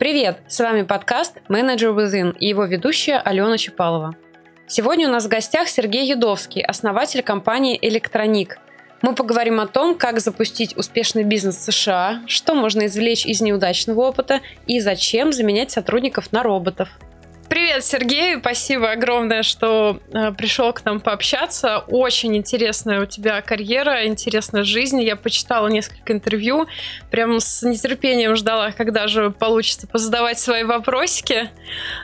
Привет! С вами подкаст Manager Within и его ведущая Алена Чапалова. Сегодня у нас в гостях Сергей Юдовский, основатель компании «Электроник». Мы поговорим о том, как запустить успешный бизнес в США, что можно извлечь из неудачного опыта и зачем заменять сотрудников на роботов – Привет, Сергей, спасибо огромное, что э, пришел к нам пообщаться. Очень интересная у тебя карьера, интересная жизнь. Я почитала несколько интервью, прям с нетерпением ждала, когда же получится позадавать свои вопросики.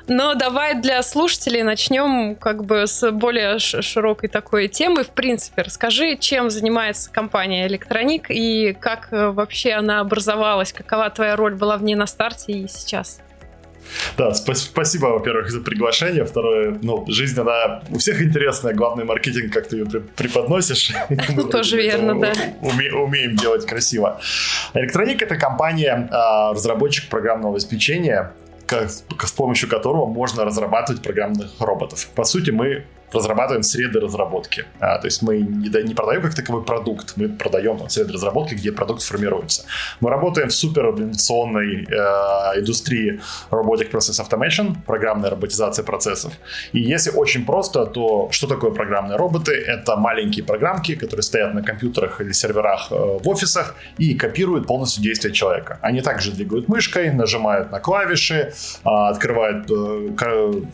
Но давай для слушателей начнем как бы с более широкой такой темы. В принципе, расскажи, чем занимается компания Электроник и как э, вообще она образовалась, какова твоя роль была в ней на старте и сейчас. Да, спасибо, во-первых, за приглашение. Второе, ну, жизнь, она у всех интересная. Главный маркетинг, как ты ее преподносишь. Ну, тоже верно, да. Умеем делать красиво. Электроник — это компания, а, разработчик программного обеспечения, с помощью которого можно разрабатывать программных роботов. По сути, мы разрабатываем среды разработки. А, то есть мы не, не продаем как таковой продукт, мы продаем там, среды разработки, где продукт формируется. Мы работаем в супер инновационной э, индустрии Robotic Process Automation, программная роботизация процессов. И если очень просто, то что такое программные роботы? Это маленькие программки, которые стоят на компьютерах или серверах э, в офисах и копируют полностью действия человека. Они также двигают мышкой, нажимают на клавиши, э, открывают э,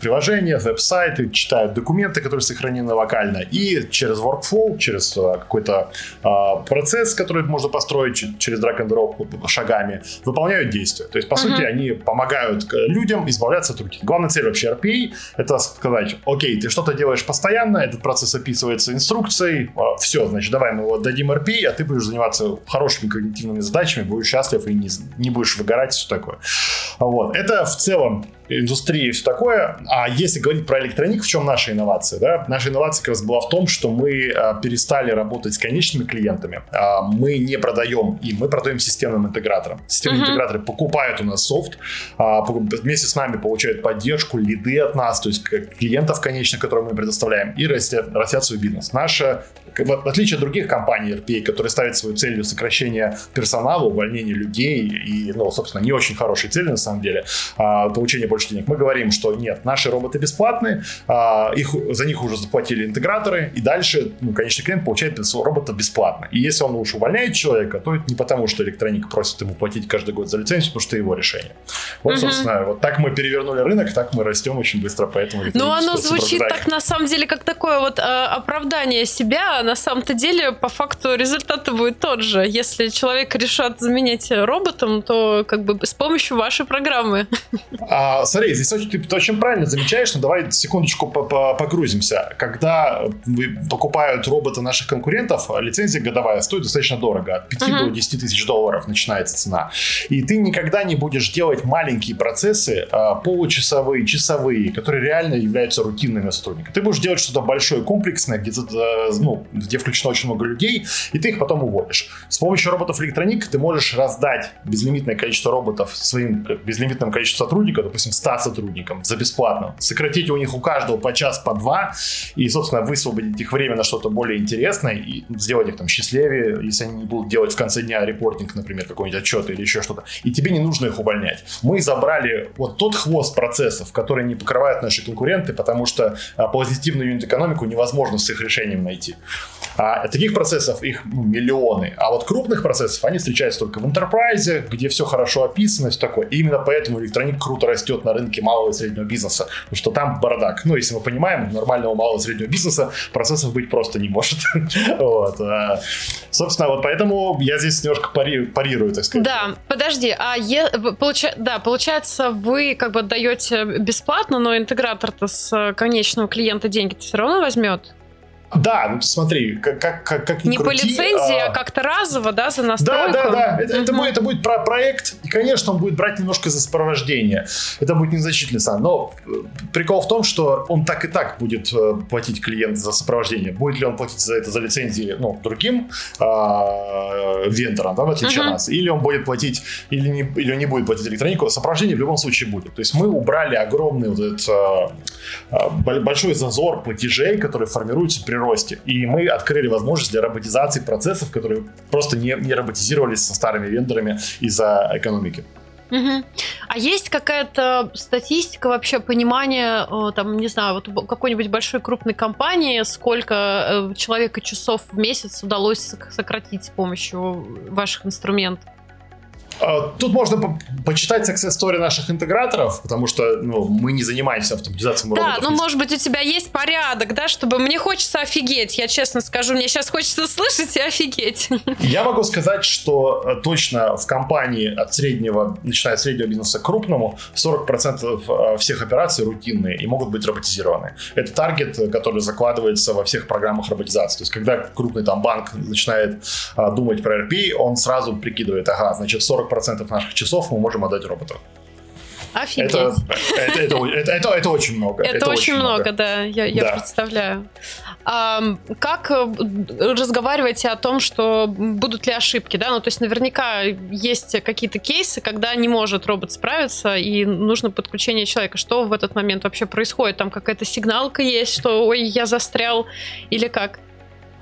приложения, веб-сайты, читают документы, которые сохранены локально, и через workflow, через э, какой-то а, процесс, который можно построить через drag and drop шагами, выполняют действия. То есть, по uh-huh. сути, они помогают людям избавляться от руки. Главная цель вообще RPA — это сказать, окей, ты что-то делаешь постоянно, этот процесс описывается инструкцией, все, значит, давай мы его дадим RPA, а ты будешь заниматься хорошими когнитивными задачами, будешь счастлив и не, не будешь выгорать и все такое. Вот. Это в целом индустрии и все такое. А если говорить про электроник, в чем наша инновация? Да? Наша инновация как раз была в том, что мы а, перестали работать с конечными клиентами. А, мы не продаем им, мы продаем системным интеграторам. Системные uh-huh. интеграторы покупают у нас софт, а, вместе с нами получают поддержку, лиды от нас, то есть клиентов конечных, которые мы предоставляем, и растят, растят свой бизнес. Наша в отличие от других компаний RPA, которые ставят свою целью сокращение персонала, увольнение людей и, ну, собственно, не очень хорошие цели на самом деле, а, получение больше денег, мы говорим, что нет, наши роботы бесплатные, а, их, за них уже заплатили интеграторы, и дальше ну, конечный клиент получает робота бесплатно. И если он уж увольняет человека, то это не потому, что электроника просит ему платить каждый год за лицензию, потому что это его решение. Вот, угу. собственно, вот так мы перевернули рынок, так мы растем очень быстро, поэтому... Ну, оно звучит так, на самом деле, как такое вот э, оправдание себя, на самом-то деле, по факту, результат будет тот же. Если человек решат заменять роботом, то как бы с помощью вашей программы. А, смотри, здесь очень, ты, ты очень правильно замечаешь, но давай секундочку погрузимся. Когда покупают робота наших конкурентов, лицензия годовая стоит достаточно дорого. От 5 uh-huh. до 10 тысяч долларов начинается цена. И ты никогда не будешь делать маленькие процессы, а, получасовые, часовые, которые реально являются рутинными сотрудниками. Ты будешь делать что-то большое, комплексное, где, ну, где включено очень много людей, и ты их потом уводишь. С помощью роботов электроник ты можешь раздать безлимитное количество роботов своим безлимитным количеством сотрудников, допустим, 100 сотрудникам за бесплатно. Сократить у них у каждого по час, по два, и, собственно, высвободить их время на что-то более интересное и сделать их там счастливее, если они не будут делать в конце дня репортинг, например, какой-нибудь отчет или еще что-то. И тебе не нужно их увольнять. Мы забрали вот тот хвост процессов, который не покрывают наши конкуренты, потому что а, позитивную юнит-экономику невозможно с их решением найти. А таких процессов их ну, миллионы. А вот крупных процессов они встречаются только в enterprise, где все хорошо описано, все такое. И поэтому электроник круто растет на рынке малого и среднего бизнеса, потому что там бардак. Ну, если мы понимаем, нормального малого и среднего бизнеса процессов быть просто не может. вот. А, собственно, вот поэтому я здесь немножко пари, парирую, так сказать. Да, подожди, а е, получа, да, получается, вы как бы отдаете бесплатно, но интегратор-то с конечного клиента деньги все равно возьмет? Да, ну смотри, как, как, как ни Не крути, по лицензии, а, а как-то разово, да, за настройку? Да, да, да. Это, угу. это, будет, это будет про проект, и, конечно, он будет брать немножко за сопровождение. Это будет незначительный сам. Но э, прикол в том, что он так и так будет э, платить клиент за сопровождение. Будет ли он платить за это за лицензии ну, другим а, вендорам, да, в отличие угу. от нас, или он будет платить, или не, или он не будет платить электронику, сопровождение в любом случае будет. То есть мы убрали огромный вот этот а, а большой зазор платежей, который формируется при росте. И мы открыли возможность для роботизации процессов, которые просто не, не роботизировались со старыми вендорами из-за экономики. Угу. А есть какая-то статистика вообще, понимание, э, там, не знаю, вот какой-нибудь большой крупной компании, сколько э, человека часов в месяц удалось сократить с помощью ваших инструментов? А, тут можно по почитать success story наших интеграторов, потому что ну, мы не занимаемся автоматизацией да, роботов. Ну, может быть, у тебя есть порядок, да, чтобы мне хочется офигеть. Я честно скажу, мне сейчас хочется слышать и офигеть. Я могу сказать, что э, точно в компании от среднего, начиная от среднего бизнеса к крупному, 40% э, всех операций рутинные и могут быть роботизированы. Это таргет, который закладывается во всех программах роботизации. То есть, когда крупный там банк начинает а, думать про RP, он сразу прикидывает, ага, значит, 40 40% наших часов мы можем отдать роботу. Офигеть. Это, это, это, это, это, это очень много. Это, это очень много, много, да, я, я да. представляю. А, как э, разговариваете о том, что будут ли ошибки, да? Ну, то есть наверняка есть какие-то кейсы, когда не может робот справиться, и нужно подключение человека. Что в этот момент вообще происходит? Там какая-то сигналка есть, что «Ой, я застрял» или как?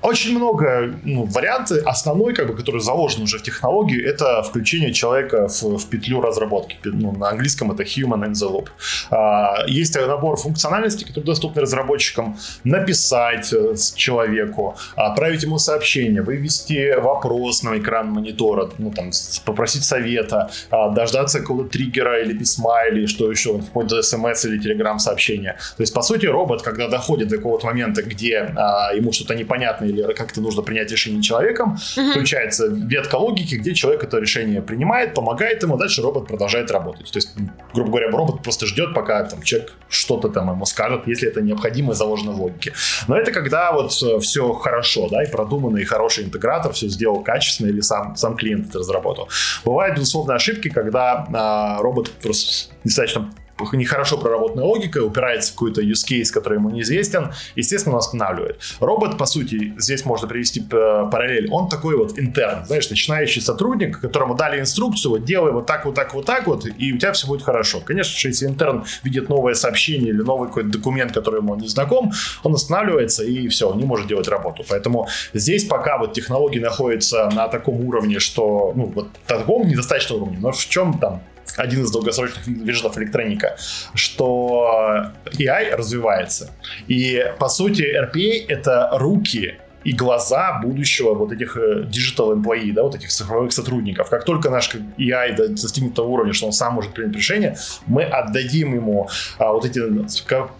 Очень много ну, варианты. Основной, как бы, который заложен уже в технологию, это включение человека в, в петлю разработки. Ну, на английском это human in the loop. А, есть набор функциональностей, которые доступны разработчикам. Написать э, человеку, отправить ему сообщение, вывести вопрос на экран монитора, ну, там, попросить совета, а, дождаться какого-то триггера или письма, или что еще, вплоть до смс или телеграм сообщения. То есть, по сути, робот, когда доходит до какого-то момента, где а, ему что-то непонятно или как-то нужно принять решение человеком, угу. включается ветка логики, где человек это решение принимает, помогает ему, дальше робот продолжает работать. То есть, грубо говоря, робот просто ждет, пока там, человек что-то там ему скажет, если это необходимо и заложено в логике. Но это когда вот э, все хорошо, да, и продумано, и хороший интегратор все сделал качественно, или сам, сам клиент это разработал. Бывают, безусловно, ошибки, когда а, робот просто достаточно нехорошо проработанная логика, упирается в какой-то use case, который ему неизвестен, естественно, он останавливает. Робот, по сути, здесь можно привести э, параллель, он такой вот интерн, знаешь, начинающий сотрудник, которому дали инструкцию, вот делай вот так, вот так, вот так вот, и у тебя все будет хорошо. Конечно, если интерн видит новое сообщение или новый какой-то документ, который ему не знаком, он останавливается и все, он не может делать работу. Поэтому здесь пока вот технологии находятся на таком уровне, что, ну, вот таком недостаточном уровне, но в чем там один из долгосрочных виженов электроника, что AI развивается. И, по сути, RPA — это руки и глаза будущего вот этих э, digital employee, да, вот этих цифровых сотрудников. Как только наш AI достигнет того уровня, что он сам может принять решение, мы отдадим ему а, вот эти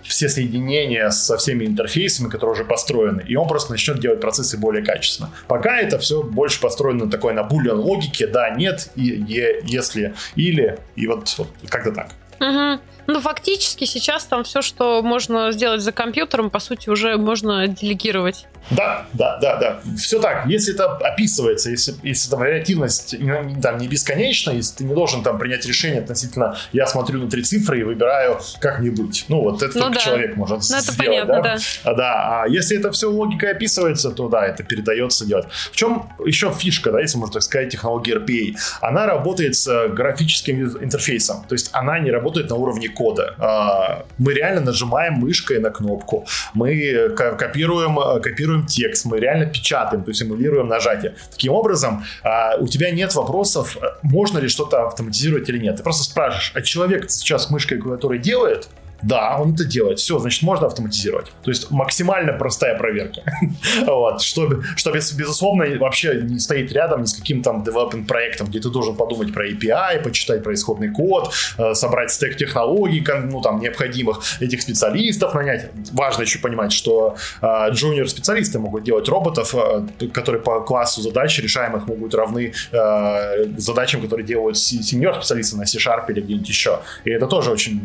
все соединения со всеми интерфейсами, которые уже построены, и он просто начнет делать процессы более качественно. Пока это все больше построено такой на буллиан логике, да, нет, и, е, если, или, и вот, вот как-то так. Угу. Ну, фактически сейчас там все, что можно сделать за компьютером, по сути, уже можно делегировать. Да, да, да, да. Все так. Если это описывается, если, если там вариативность там, не бесконечна, если ты не должен там принять решение относительно я смотрю на три цифры и выбираю как-нибудь. Ну, вот это ну, только да. человек может ну, сделать. Это понятно, да? да. А, да. А если это все логикой описывается, то да, это передается делать. В чем еще фишка, да, если можно так сказать, технологии RPA? Она работает с графическим интерфейсом. То есть она не работает на уровне кода. А, мы реально нажимаем мышкой на кнопку, мы копируем, копируем текст, мы реально печатаем, то есть эмулируем нажатие. Таким образом, а, у тебя нет вопросов, можно ли что-то автоматизировать или нет. Ты просто спрашиваешь, а человек сейчас мышкой клавиатурой делает? Да, он это делает. Все, значит, можно автоматизировать. То есть максимально простая проверка. вот, чтобы, чтобы, безусловно, вообще не стоит рядом ни с каким там development проектом, где ты должен подумать про API, почитать про исходный код, э, собрать стек технологий, ну, там, необходимых этих специалистов нанять. Важно еще понимать, что джуниор специалисты могут делать роботов, э, которые по классу задач решаемых могут равны э, задачам, которые делают сеньор специалисты на C-Sharp или где-нибудь еще. И это тоже очень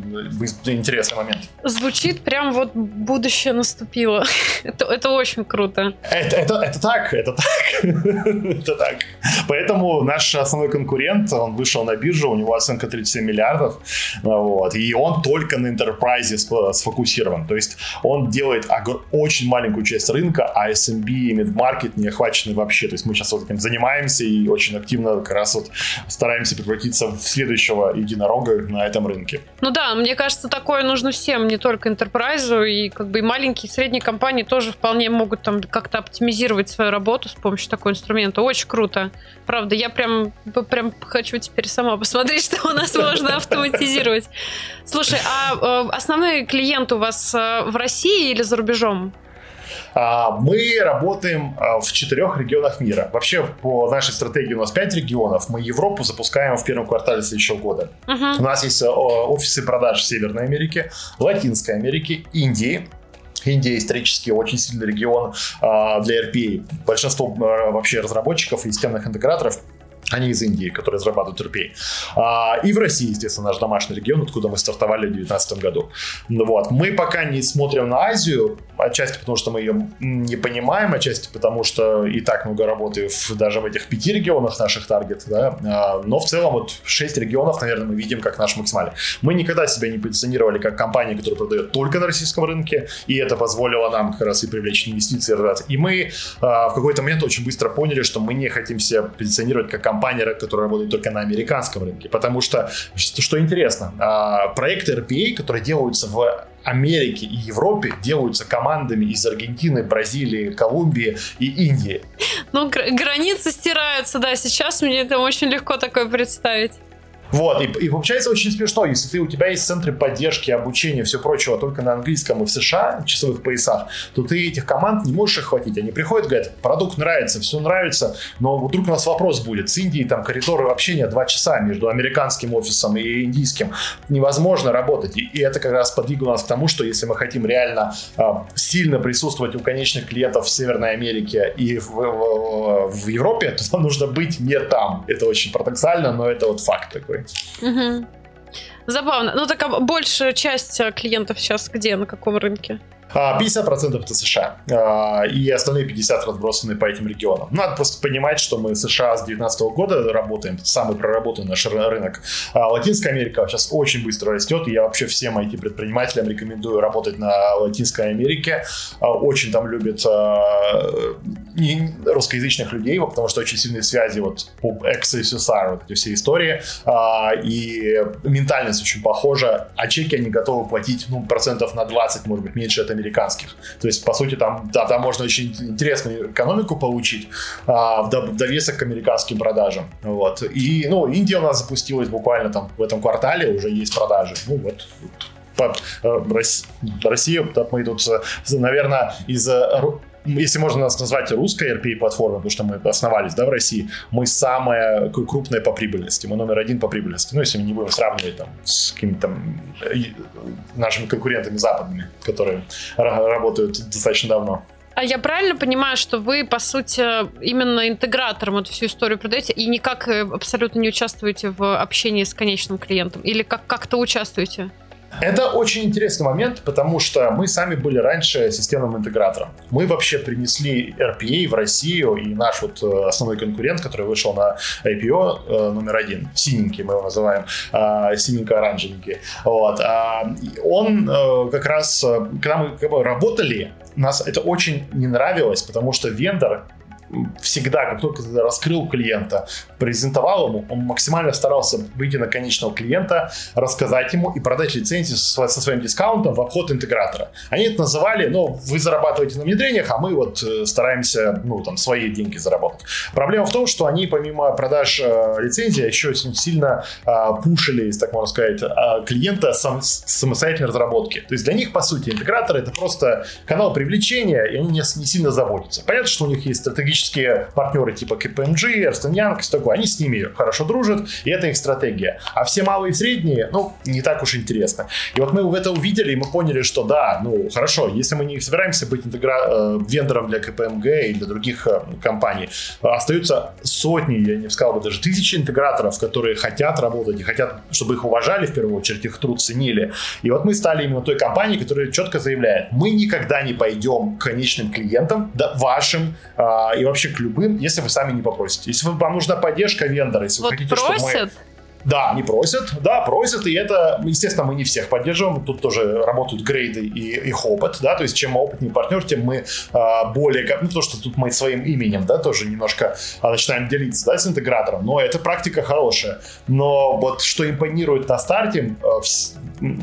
интересно интересный момент. Звучит прям вот будущее наступило. это, это очень круто. Это, это, это так, это так. это так. Поэтому наш основной конкурент, он вышел на биржу, у него оценка 37 миллиардов, вот, и он только на enterprise сфокусирован. То есть он делает очень маленькую часть рынка, а SMB и mid-market не охвачены вообще. То есть мы сейчас вот этим занимаемся и очень активно как раз вот стараемся превратиться в следующего единорога на этом рынке. Ну да, мне кажется, такое нужно нужно всем, не только enterprise, и как бы и маленькие, и средние компании тоже вполне могут там как-то оптимизировать свою работу с помощью такого инструмента. Очень круто. Правда, я прям, прям хочу теперь сама посмотреть, что у нас можно автоматизировать. Слушай, а э, основной клиент у вас э, в России или за рубежом? А, мы работаем а, в четырех регионах мира. Вообще, по нашей стратегии у нас пять регионов. Мы Европу запускаем в первом квартале следующего года. Uh-huh. У нас есть э, офисы продаж в Северной Америке, Латинской Америке, Индии, Индия исторически очень сильный регион а, для RPA. Большинство а, вообще разработчиков и системных интеграторов они из Индии, которые разрабатывают RPA. А, и в России, естественно, наш домашний регион, откуда мы стартовали в 2019 году. Вот. Мы пока не смотрим на Азию, отчасти потому, что мы ее не понимаем, отчасти потому, что и так много работы в, даже в этих пяти регионах наших таргет, да, а, но в целом вот шесть регионов, наверное, мы видим как наш максимальный. Мы никогда себя не позиционировали как компания, которая продает только на российском рынке, и это позволило нам как раз и привлечь инвестиции, и мы а, в какой-то момент очень быстро поняли, что мы не хотим себя позиционировать как компания, которая работает только на американском рынке, потому что, что, что интересно, а, проекты RPA, которые делаются в Америке и Европе делаются командами из Аргентины, Бразилии, Колумбии и Индии. Ну, границы стираются, да, сейчас мне это очень легко такое представить. Вот, и, и получается очень смешно, если ты, у тебя есть центры поддержки, обучения, все прочего только на английском и в США, часовых поясах, то ты этих команд не можешь охватить. Они приходят, говорят, продукт нравится, все нравится, но вдруг у нас вопрос будет. С Индией там коридоры общения два часа между американским офисом и индийским. Невозможно работать. И, и это как раз подвигло нас к тому, что если мы хотим реально а, сильно присутствовать у конечных клиентов в Северной Америке и в, в, в Европе, то нам нужно быть не там. Это очень парадоксально, но это вот факт такой Угу. Забавно. Ну, так а большая часть э, клиентов сейчас где, на каком рынке? 50% это США, а, и остальные 50% разбросаны по этим регионам. Надо просто понимать, что мы США с 2019 года работаем, самый проработанный наш рынок. А Латинская Америка сейчас очень быстро растет, и я вообще всем IT-предпринимателям рекомендую работать на Латинской Америке. А, очень там любят русскоязычных людей, потому что очень сильные связи вот по XSSR, вот эти все истории, и ментальность очень похожа, а чеки они готовы платить ну, процентов на 20, может быть, меньше это американских. То есть, по сути, там, да, там можно очень интересную экономику получить а, в довесок к американским продажам. Вот. И, ну, Индия у нас запустилась буквально там в этом квартале, уже есть продажи. Ну, вот, по, э, Россия, мы тут, э, наверное, из если можно нас назвать русской RPA-платформой, потому что мы основались да, в России, мы самая крупная по прибыльности, мы номер один по прибыльности. Ну, если мы не будем сравнивать там, с какими-то там нашими конкурентами западными, которые работают достаточно давно. А я правильно понимаю, что вы, по сути, именно интегратором эту всю историю продаете и никак э, абсолютно не участвуете в общении с конечным клиентом? Или как- как-то участвуете? Это очень интересный момент, потому что мы сами были раньше системным интегратором. Мы вообще принесли RPA в Россию, и наш вот э, основной конкурент, который вышел на IPO э, номер один, синенький мы его называем, э, синенько-оранжевенький, вот, а, он как раз, когда мы работали, нас это очень не нравилось, потому что вендор всегда, как только ты раскрыл клиента, презентовал ему, он максимально старался выйти на конечного клиента, рассказать ему и продать лицензию со, со своим дискаунтом в обход интегратора. Они это называли, ну, вы зарабатываете на внедрениях, а мы вот э, стараемся, ну, там, свои деньги заработать. Проблема в том, что они, помимо продаж э, лицензии, еще очень сильно э, пушили, так можно сказать, э, клиента сам, самостоятельной разработки. То есть для них, по сути, интеграторы это просто канал привлечения, и они не, не сильно заботятся. Понятно, что у них есть стратегические партнеры типа KPMG, Ernst Young, такое, они с ними хорошо дружат, и это их стратегия. А все малые и средние, ну, не так уж интересно. И вот мы в это увидели, и мы поняли, что да, ну, хорошо, если мы не собираемся быть интегра... Э, вендором для KPMG и для других э, компаний, остаются сотни, я не сказал бы даже тысячи интеграторов, которые хотят работать и хотят, чтобы их уважали в первую очередь, их труд ценили. И вот мы стали именно той компанией, которая четко заявляет, мы никогда не пойдем к конечным клиентам, да, вашим а, и вообще к любым, если вы сами не попросите. Если вам нужна поддержка вендора, если вот вы хотите, просят? чтобы мы... Да, они просят, да, просят, и это, естественно, мы не всех поддерживаем, тут тоже работают грейды и их опыт, да, то есть чем опытнее партнер, тем мы а, более, ну, потому что тут мы своим именем, да, тоже немножко а, начинаем делиться, да, с интегратором, но эта практика хорошая, но вот что импонирует на старте, а,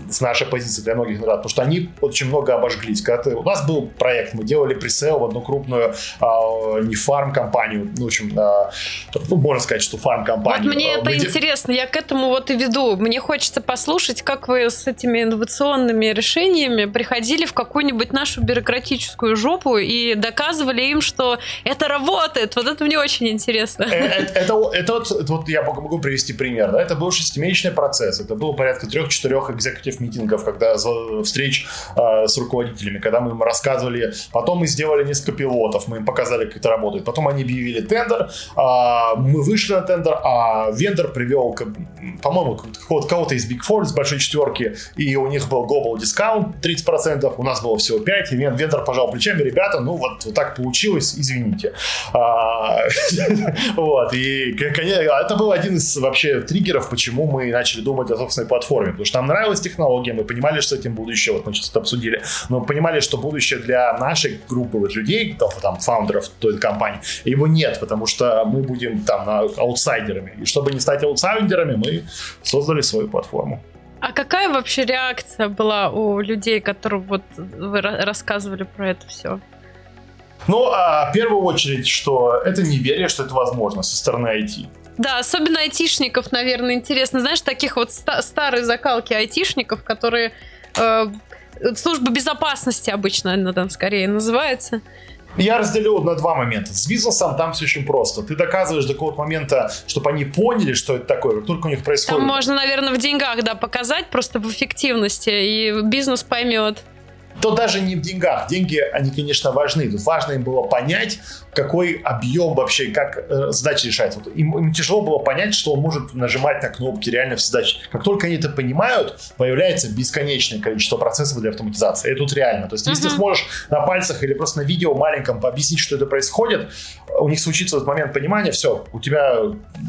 с нашей позиции для многих наград, потому что они очень много обожглись. Когда ты, у нас был проект, мы делали пресейл в одну крупную а, не фарм-компанию, ну, в общем, а, ну, можно сказать, что фарм-компанию. Вот мне а, это интересно, я к этому вот и веду. Мне хочется послушать, как вы с этими инновационными решениями приходили в какую-нибудь нашу бюрократическую жопу и доказывали им, что это работает. Вот это мне очень интересно. Э, э, это, это, вот, вот я могу привести пример. Да? Это был шестимесячный процесс. Это было порядка трех-четырех экзекутив митингов, когда встреч э, с руководителями, когда мы им рассказывали. Потом мы сделали несколько пилотов, мы им показали, как это работает. Потом они объявили тендер, э, мы вышли на тендер, а вендор привел, по-моему, кого-то из Big Four, из большой четверки, и у них был global discount 30%, у нас было всего 5, и вендор пожал плечами, ребята, ну вот, вот так получилось, извините. А, вот, и это был один из вообще триггеров, почему мы начали думать о собственной платформе, потому что нам нравилась технология, мы понимали, что с этим будущее, вот мы сейчас это обсудили, но понимали, что будущее для нашей группы вот людей, там, там фаундеров той компании, его нет, потому что мы будем там аутсайдерами. И чтобы не стать аутсайдерами, мы создали свою платформу. А какая вообще реакция была у людей, которые вот вы рассказывали про это все? Ну, а, в первую очередь, что это неверие, что это возможно со стороны IT. Да, особенно айтишников, наверное, интересно. Знаешь, таких вот ста- старые закалки айтишников, которые э, служба безопасности обычно она там скорее называется. Я разделю на два момента. С бизнесом там все очень просто. Ты доказываешь до какого-то момента, чтобы они поняли, что это такое, как только у них происходит. Там можно, наверное, в деньгах, да, показать просто в эффективности, и бизнес поймет то даже не в деньгах. Деньги, они, конечно, важны. Тут важно им было понять, какой объем вообще, как э, задача решается. Вот им, им тяжело было понять, что он может нажимать на кнопки реально в задачи. Как только они это понимают, появляется бесконечное количество процессов для автоматизации. И тут реально. То есть, uh-huh. если ты сможешь на пальцах или просто на видео маленьком объяснить, что это происходит, у них случится этот момент понимания, все, у тебя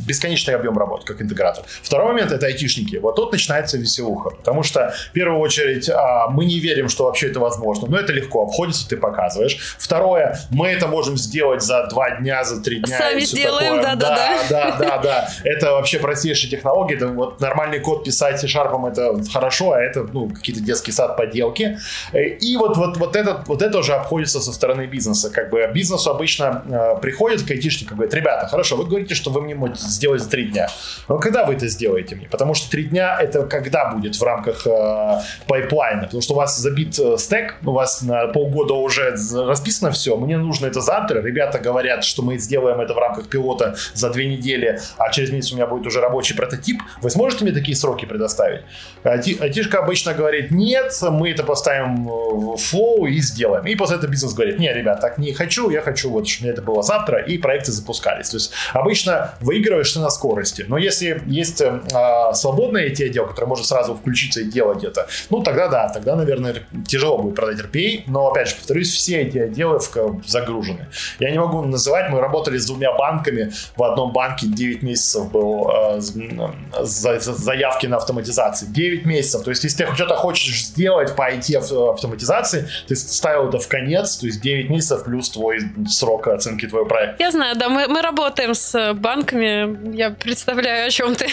бесконечный объем работы как интегратор. Второй момент это айтишники. Вот тут начинается веселуха. Потому что, в первую очередь, а, мы не верим, что вообще это возможно. Но это легко обходится, ты показываешь. Второе, мы это можем сделать за два дня, за три дня. Сами сделаем, да, да, да. Да, да, да. Это вообще простейшие технологии. Это вот нормальный код писать C-Sharp это хорошо, а это ну, какие-то детский сад поделки. И вот, вот, вот, этот, вот это уже обходится со стороны бизнеса. Как бы бизнесу обычно э, приходит к айтишникам и говорит, ребята, хорошо, вы говорите, что вы мне можете сделать за три дня. Но когда вы это сделаете мне? Потому что три дня это когда будет в рамках э, пайплайна? Потому что у вас забит э, стек, у вас на полгода уже расписано все, мне нужно это завтра, ребята говорят, что мы сделаем это в рамках пилота за две недели, а через месяц у меня будет уже рабочий прототип, вы сможете мне такие сроки предоставить? Айтишка обычно говорит, нет, мы это поставим в флоу и сделаем. И после этого бизнес говорит, не, ребят, так не хочу, я хочу вот, чтобы это было завтра, и проекты запускались. То есть обычно выигрываешь ты на скорости, но если есть э, свободное IT отдел, который может сразу включиться и делать это, ну тогда да, тогда, наверное, тяжело будет продать RPA, но опять же, повторюсь, все эти отделы загружены. Я не могу называть, мы работали с двумя банками, в одном банке 9 месяцев был э, за, за, заявки на автоматизацию, 9 месяцев, то есть если ты что-то хочешь сделать по IT автоматизации, ты ставил это в конец, то есть 9 месяцев плюс твой срок оценки твоего проекта. Я знаю, да, мы, мы работаем с банками, я представляю, о чем ты.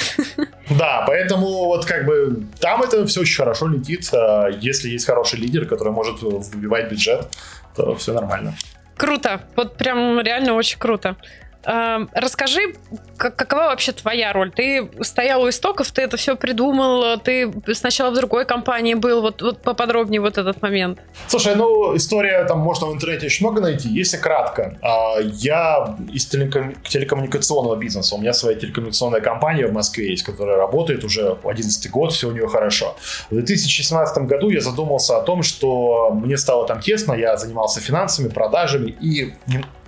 Да, поэтому вот как бы там это все очень хорошо летит. А если есть хороший лидер, который может выбивать бюджет, то все нормально. Круто. Вот прям реально очень круто. Эм, расскажи, как, какова вообще твоя роль? Ты стоял у истоков, ты это все придумал, ты сначала в другой компании был, вот, вот поподробнее вот этот момент. Слушай, ну история там можно в интернете очень много найти. Если кратко, а, я из телеком... телекоммуникационного бизнеса, у меня своя телекоммуникационная компания в Москве есть, которая работает уже 11 год, все у нее хорошо. В 2017 году я задумался о том, что мне стало там тесно, я занимался финансами, продажами, и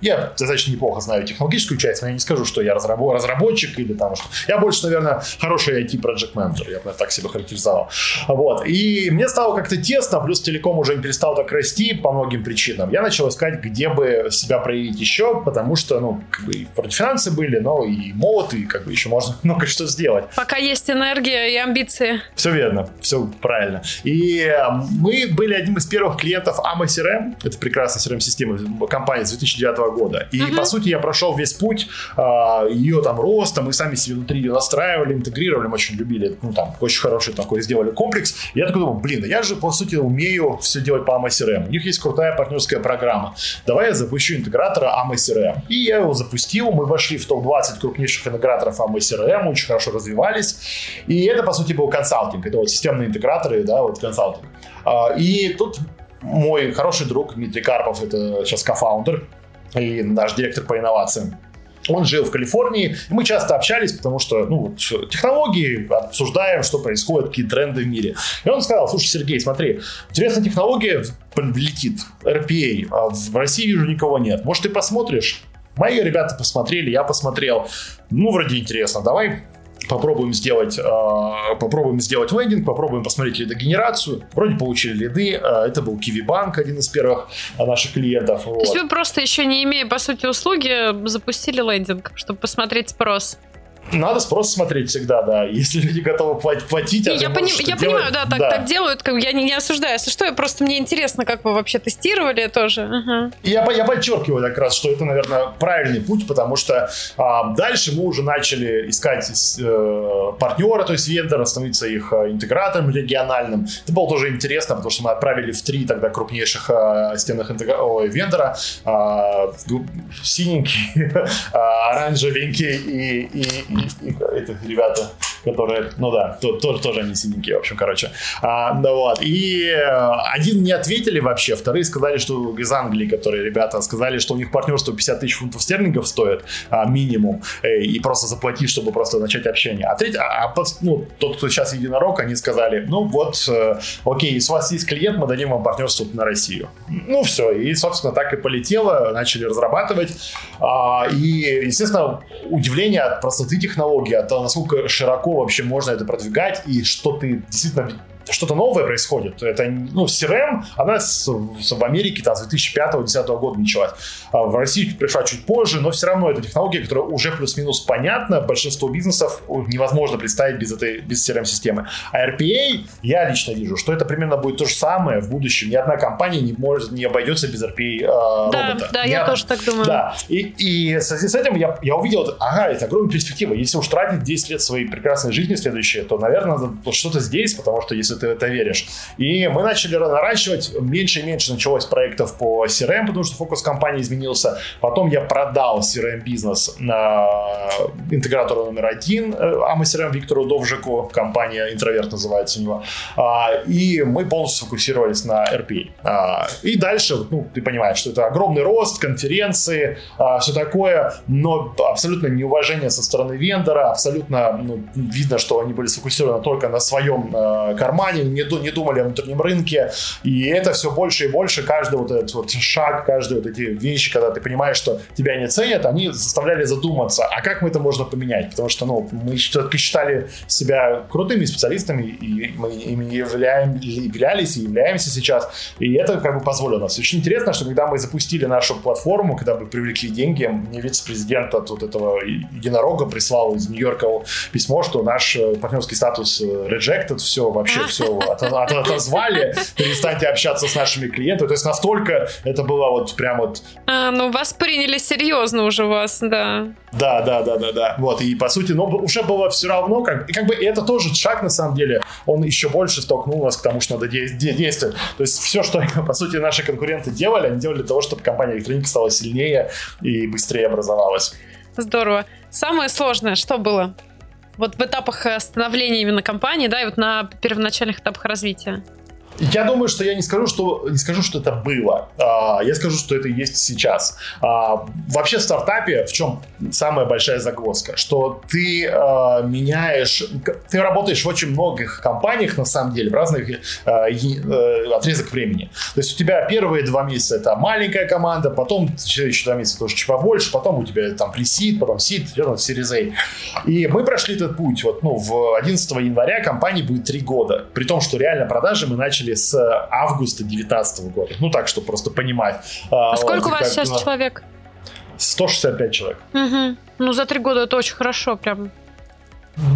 я достаточно неплохо знаю технологическую часть, но я не скажу, что я разработчик или там что. Я больше, наверное, хороший IT-проект менеджер, я бы так себя характеризовал. Вот. И мне стало как-то тесно, плюс телеком уже не перестал так расти по многим причинам. Я начал искать, где бы себя проявить еще, потому что, ну, как бы и финансы были, но и молод, и как бы еще можно много что сделать. Пока есть энергия и амбиции. Все верно, все правильно. И э, мы были одним из первых клиентов AMA CRM, это прекрасная CRM-система компании с 2009 года. И, uh-huh. по сути, я прошел весь путь а, ее там роста, мы сами себе внутри ее настраивали, интегрировали, мы очень любили, ну, там, очень хороший такой сделали комплекс. И я такой думал, блин, я же, по сути, умею все делать по AMA CRM. У них есть крутая партнерская программа. Давай я запущу интегратора AMA CRM. И я его запустил, мы вошли в топ-20 крупнейших интеграторов AMA CRM, очень хорошо развивались. И это, по сути, был консалтинг. Это вот системные интеграторы, да, вот консалтинг. А, и тут мой хороший друг Дмитрий Карпов, это сейчас кофаундер и наш директор по инновациям. Он жил в Калифорнии, и мы часто общались, потому что, ну, вот, технологии, обсуждаем, что происходит, какие тренды в мире. И он сказал, слушай, Сергей, смотри, интересная технология летит, RPA, а в России вижу никого нет. Может, ты посмотришь? Мои ребята посмотрели, я посмотрел. Ну, вроде интересно, давай попробуем сделать, э, попробуем сделать лендинг, попробуем посмотреть лидогенерацию. Вроде получили лиды. Э, это был Kiwi Bank, один из первых наших клиентов. Вот. То есть вы просто еще не имея, по сути, услуги, запустили лендинг, чтобы посмотреть спрос? Надо спрос смотреть всегда, да. Если люди готовы платить, а я, пони- я понимаю, да, так, да. так делают. Как, я не, не осуждаю. Если что, просто мне интересно, как вы вообще тестировали тоже. Угу. Я, я подчеркиваю как раз, что это, наверное, правильный путь, потому что а, дальше мы уже начали искать э, партнера, то есть вендора, становиться их э, интегратором региональным. Это было тоже интересно, потому что мы отправили в три тогда крупнейших э, стенных интегра... Ой, вендора. Э, синенький, оранжевенький и, и, и, и эти ребята, которые, ну да, то, то, тоже они синенькие, в общем, короче. А, да вот. И э, один не ответили вообще, вторые сказали, что из Англии, которые ребята сказали, что у них партнерство 50 тысяч фунтов стерлингов стоит а, минимум, э, и просто заплатить, чтобы просто начать общение. А третий, а, а ну, тот, кто сейчас единорог, они сказали, ну вот, э, окей, если у вас есть клиент, мы дадим вам партнерство на Россию. Ну все, и, собственно, так и полетело, начали разрабатывать. А, и, естественно, удивление от простоты технологии, от того, насколько широко вообще можно это продвигать и что ты действительно что-то новое происходит. Это, ну, CRM, она с, с, в Америке там, с 2005-2010 года началась. А в России пришла чуть позже, но все равно это технология, которая уже плюс-минус понятна. Большинство бизнесов невозможно представить без этой без CRM-системы. А RPA, я лично вижу, что это примерно будет то же самое в будущем. Ни одна компания не может, не обойдется без RPA э, да, робота. Да, Ни я тоже так думаю. Да. И, и в связи с этим я, я увидел, ага, это огромная перспектива. Если уж тратить 10 лет своей прекрасной жизни следующие, то, наверное, надо что-то здесь, потому что если ты это веришь. И мы начали наращивать, меньше и меньше началось проектов по CRM, потому что фокус компании изменился. Потом я продал CRM-бизнес на интегратору номер один, э, CRM Виктору Довжику, компания Интроверт называется у него. А, и мы полностью сфокусировались на RPA. А, и дальше, ну, ты понимаешь, что это огромный рост, конференции, а, все такое, но абсолютно неуважение со стороны вендора, абсолютно ну, видно, что они были сфокусированы только на своем кармане, не, не думали о внутреннем рынке, и это все больше и больше, каждый вот этот вот шаг, каждые вот эти вещи, когда ты понимаешь, что тебя не ценят, они заставляли задуматься, а как мы это можно поменять, потому что, ну, мы все-таки считали себя крутыми специалистами, и мы ими являем, являлись и являемся сейчас, и это как бы позволило нас. Очень интересно, что когда мы запустили нашу платформу, когда мы привлекли деньги, мне вице-президент от вот этого единорога прислал из Нью-Йорка письмо, что наш э, партнерский статус э, rejected, все, вообще все от, от, отозвали, перестаньте общаться с нашими клиентами. То есть настолько это было вот прям вот... А, ну вас приняли серьезно уже вас, да. Да, да, да, да, да. Вот, и по сути, но уже было все равно, как, и как бы это тоже шаг, на самом деле, он еще больше столкнул нас к тому, что надо де- де- действовать. То есть все, что, по сути, наши конкуренты делали, они делали для того, чтобы компания электроника стала сильнее и быстрее образовалась. Здорово. Самое сложное, что было? Вот в этапах становления именно компании, да, и вот на первоначальных этапах развития? Я думаю, что я не скажу, что не скажу, что это было. А, я скажу, что это есть сейчас. А, вообще в стартапе в чем самая большая загвоздка, что ты а, меняешь, ты работаешь в очень многих компаниях на самом деле в разных э, отрезок времени. То есть у тебя первые два месяца это маленькая команда, потом следующие два месяца тоже чуть побольше, потом у тебя там пресид, потом сид, потом Series A. И мы прошли этот путь. Вот ну в 11 января компании будет три года, при том, что реально продажи мы начали начали с августа 2019 года. Ну так, чтобы просто понимать. А, а сколько у вас сейчас было... человек? 165 человек. Угу. Ну, за три года это очень хорошо, прям.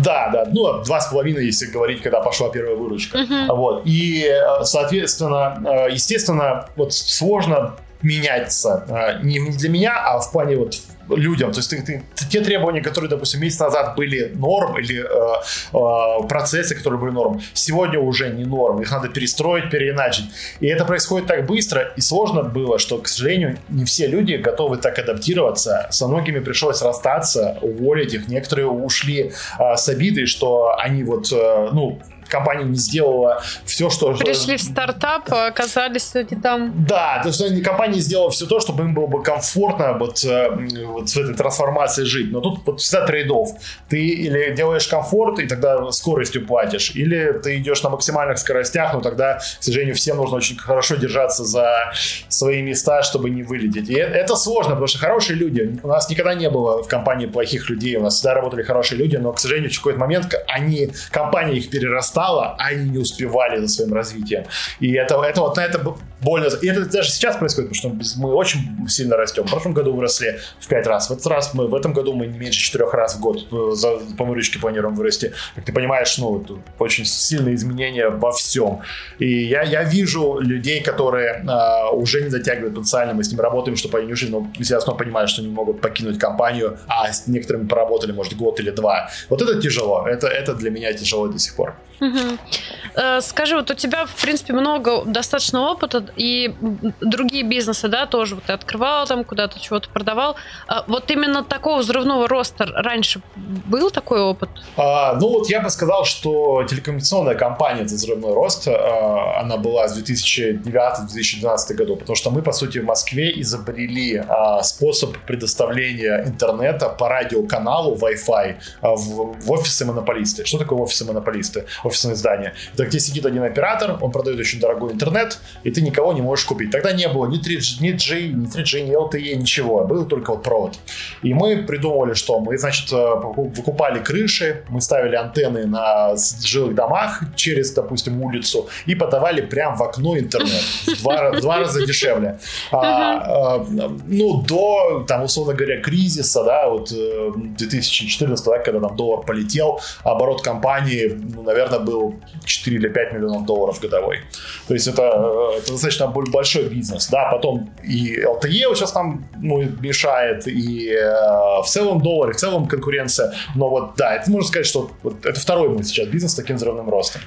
Да, да, ну, два с половиной, если говорить, когда пошла первая выручка. Uh-huh. Вот. И, э, соответственно, э, естественно, вот сложно меняться. А, не для меня, а в плане вот людям. То есть ты, ты, те требования, которые, допустим, месяц назад были норм, или э, э, процессы, которые были норм, сегодня уже не норм. Их надо перестроить, переиначить. И это происходит так быстро и сложно было, что, к сожалению, не все люди готовы так адаптироваться. Со многими пришлось расстаться, уволить их. Некоторые ушли э, с обидой, что они вот, э, ну, компания не сделала все, что... Пришли в стартап, а оказались не там. Да, то есть компания сделала все то, чтобы им было бы комфортно вот, э, вот в этой трансформации жить. Но тут вот всегда трейдов. Ты или делаешь комфорт, и тогда скоростью платишь, или ты идешь на максимальных скоростях, но тогда, к сожалению, всем нужно очень хорошо держаться за свои места, чтобы не вылететь. И это сложно, потому что хорошие люди, у нас никогда не было в компании плохих людей, у нас всегда работали хорошие люди, но, к сожалению, в какой-то момент они, компания их перерастала стало, а они не успевали за своим развитием. И это, это вот на это больно. И это даже сейчас происходит, потому что мы очень сильно растем. В прошлом году выросли в пять раз. В этот раз мы, в этом году мы не меньше четырех раз в год э, за, по выручке планируем вырасти. Как ты понимаешь, ну, очень сильные изменения во всем. И я, я вижу людей, которые а, уже не затягивают потенциально, мы с ними работаем, чтобы они уже, ну, естественно, понимают, что они могут покинуть компанию, а с некоторыми поработали, может, год или два. Вот это тяжело. Это, это для меня тяжело до сих пор. Угу. Скажи, вот у тебя, в принципе, много достаточно опыта, и другие бизнесы, да, тоже вот ты открывал там, куда-то чего-то продавал. А вот именно такого взрывного роста раньше был такой опыт? А, ну вот я бы сказал, что телекоммуникационная компания это взрывной рост, а, она была с 2009-2012 году, потому что мы, по сути, в Москве изобрели а, способ предоставления интернета по радиоканалу Wi-Fi а, в, в офисы монополисты. Что такое офисы монополисты? Офисное здание. Это где сидит один оператор, он продает очень дорогой интернет, и ты никого не можешь купить. Тогда не было ни 3G, ни, G, ни 3G, ни LTE, ничего. Был только вот провод. И мы придумывали, что мы, значит, э, выкупали крыши, мы ставили антенны на жилых домах через, допустим, улицу и подавали прям в окно интернет. В два, раза дешевле. А, а, ну, до, там, условно говоря, кризиса, да, вот 2014, э, да, когда там доллар полетел, оборот компании, ну, наверное, был 4 или 5 миллионов долларов годовой. То есть это, э, это достаточно большой бизнес. Да, потом и LTE сейчас там ну, мешает, и э, в целом доллар, и в целом конкуренция. Но вот да, это можно сказать, что вот, это второй мой сейчас бизнес с таким взрывным ростом.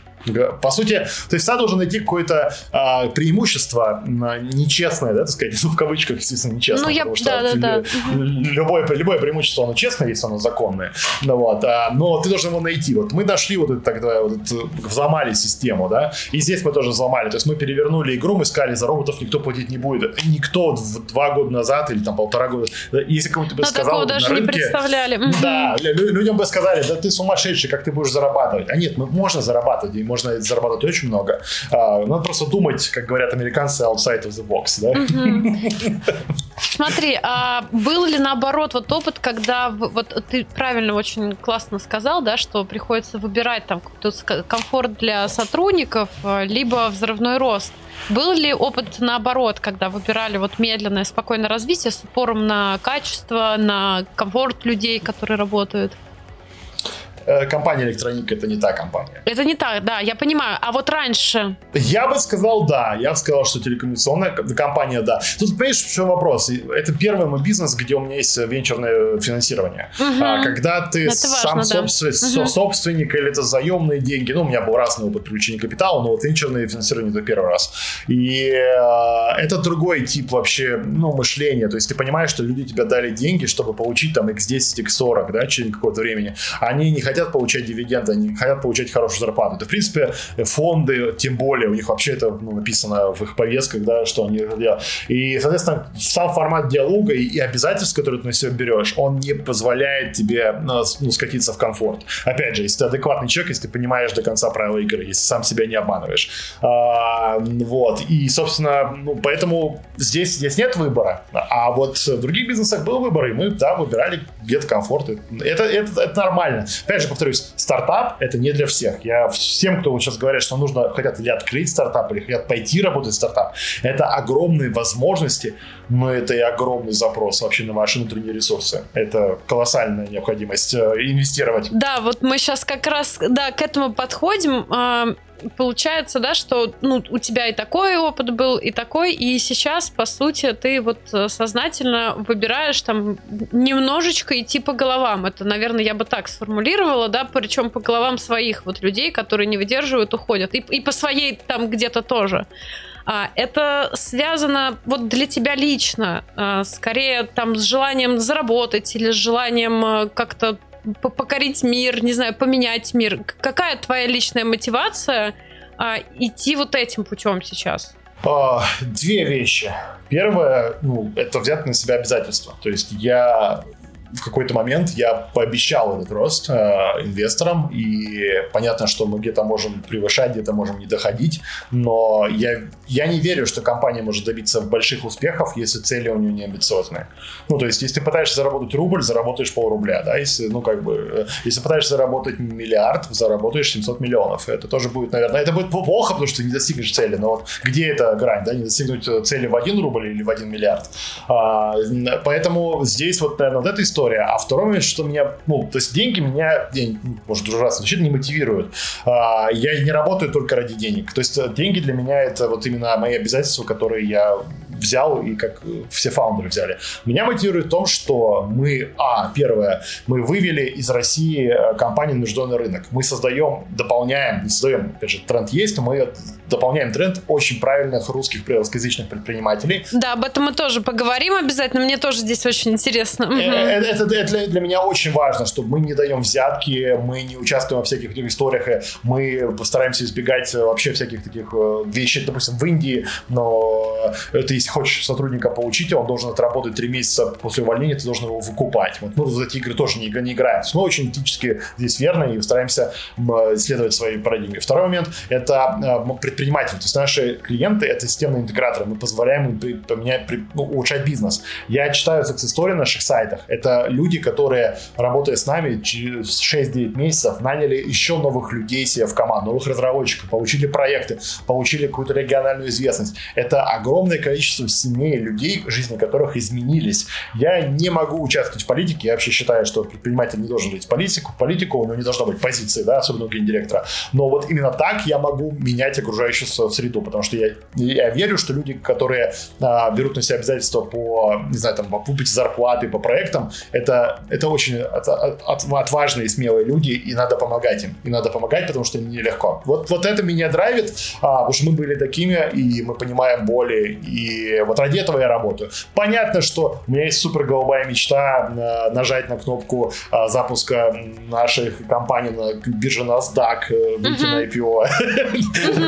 По сути, то есть всегда должен найти какое-то а, преимущество нечестное, да, так сказать, ну, в кавычках, естественно, нечестное. Ну, я, потому что да, да. Любое, любое преимущество, оно честное, если оно законное. Ну, вот, а, но ты должен его найти. Вот мы нашли вот это тогда, вот это, взломали систему, да, и здесь мы тоже взломали. То есть мы перевернули игру, мы сказали, за роботов никто платить не будет. Никто два года назад или там полтора года, если кому-то бы Но сказал на даже рынке, не представляли. Да, людям бы сказали, да ты сумасшедший, как ты будешь зарабатывать. А нет, мы можно зарабатывать, и можно зарабатывать очень много. А, надо просто думать, как говорят американцы, outside of the box, да? Смотри, а был ли наоборот вот опыт, когда вот ты правильно очень классно сказал, да, что приходится выбирать там комфорт для сотрудников, а, либо взрывной рост. Был ли опыт наоборот, когда выбирали вот медленное, спокойное развитие с упором на качество, на комфорт людей, которые работают? Э, компания электроника это не та компания. Это не так, да, я понимаю. А вот раньше? Я бы сказал, да. Я бы сказал, что телекоммуникационная компания, да. Тут, понимаешь, в чем вопрос? Это первый мой бизнес, где у меня есть венчурное финансирование. Угу. А, когда ты это сам важно, собствен... да. угу. собственник или это заемные деньги. Ну, у меня был разный опыт привлечения капитала, но вот венчурное финансирование это первый раз. И э, это другой тип вообще, ну, мышления. То есть ты понимаешь, что люди тебе дали деньги, чтобы получить там x10, x40, да, через какое-то времени. Они не хотят получать дивиденды, они хотят получать хорошую зарплату. Это, в принципе, фонды, тем более, у них вообще это ну, написано в их повестках, да, что они делают. И, соответственно, сам формат диалога и, и обязательств, которые ты на себя берешь, он не позволяет тебе ну, ну, скатиться в комфорт. Опять же, если ты адекватный человек, если ты понимаешь до конца правила игры, если сам себя не обманываешь. А, вот. И, собственно, ну, поэтому здесь, здесь нет выбора. А вот в других бизнесах был выбор, и мы, да, выбирали где-то комфорт. Это, это, это нормально. Опять же, повторюсь, стартап это не для всех. Я всем, кто вот сейчас говорят, что нужно, хотят или открыть стартап, или хотят пойти работать в стартап, это огромные возможности, но это и огромный запрос вообще на ваши внутренние ресурсы. Это колоссальная необходимость э, инвестировать. Да, вот мы сейчас как раз да, к этому подходим. Получается, да, что ну, у тебя и такой опыт был, и такой, и сейчас, по сути, ты вот э, сознательно выбираешь там немножечко идти по головам. Это, наверное, я бы так сформулировала, да, причем по головам своих вот людей, которые не выдерживают, уходят. И, и по своей там где-то тоже. А, это связано вот для тебя лично, а, скорее там с желанием заработать или с желанием а, как-то покорить мир, не знаю, поменять мир. Какая твоя личная мотивация а, идти вот этим путем сейчас? А, две вещи. Первое, ну, это взять на себя обязательства. То есть я в какой-то момент я пообещал этот рост э, инвесторам, и понятно, что мы где-то можем превышать, где-то можем не доходить, но я, я не верю, что компания может добиться больших успехов, если цели у нее не амбициозные. Ну, то есть, если ты пытаешься заработать рубль, заработаешь полрубля, да, если, ну, как бы, э, если пытаешься заработать миллиард, заработаешь 700 миллионов. Это тоже будет, наверное, это будет плохо, потому что ты не достигнешь цели, но вот где эта грань, да, не достигнуть цели в 1 рубль или в 1 миллиард. А, поэтому здесь вот, наверное, вот эта история история. А второй момент, что меня, ну, то есть деньги меня, я, может, ужасно звучит, не мотивируют. А, я не работаю только ради денег. То есть э, деньги для меня это вот именно мои обязательства, которые я взял и как все фаундеры взяли. Меня мотивирует в том, что мы, а, первое, мы вывели из России э, компанию на международный рынок. Мы создаем, дополняем, не создаем, опять же, тренд есть, но мы дополняем тренд очень правильных русских русскоязычных предпринимателей. Да, об этом мы тоже поговорим обязательно. Мне тоже здесь очень интересно. Э, э, это, это, это для меня очень важно, что мы не даем взятки, мы не участвуем во всяких таких историях, мы постараемся избегать вообще всяких таких вещей, допустим, в Индии, но это есть хочешь сотрудника получить, он должен отработать три месяца после увольнения, ты должен его выкупать. Вот, ну, за эти игры тоже не, не играем. Мы очень этически здесь верно и стараемся исследовать свои парадигмы. Второй момент — это предприниматель. То есть наши клиенты — это системные интеграторы. Мы позволяем им поменять, ну, улучшать бизнес. Я читаю success story на наших сайтах. Это люди, которые, работая с нами через 6-9 месяцев, наняли еще новых людей себе в команду, новых разработчиков, получили проекты, получили какую-то региональную известность. Это огромное количество семей, людей, жизни которых изменились. Я не могу участвовать в политике. Я вообще считаю, что предприниматель не должен быть в политику. В политику у него не должно быть позиции, да, особенно у гендиректора. Но вот именно так я могу менять окружающую среду, потому что я, я верю, что люди, которые а, берут на себя обязательства по, не знаю, там, по выплате зарплаты, по проектам, это, это очень от, от, от, отважные и смелые люди, и надо помогать им. И надо помогать, потому что им нелегко. Вот, вот это меня драйвит, а, потому что мы были такими, и мы понимаем боли, и вот ради этого я работаю. Понятно, что у меня есть супер голубая мечта э, нажать на кнопку э, запуска наших компаний на бирже NASDAQ, э, выйти на IPO.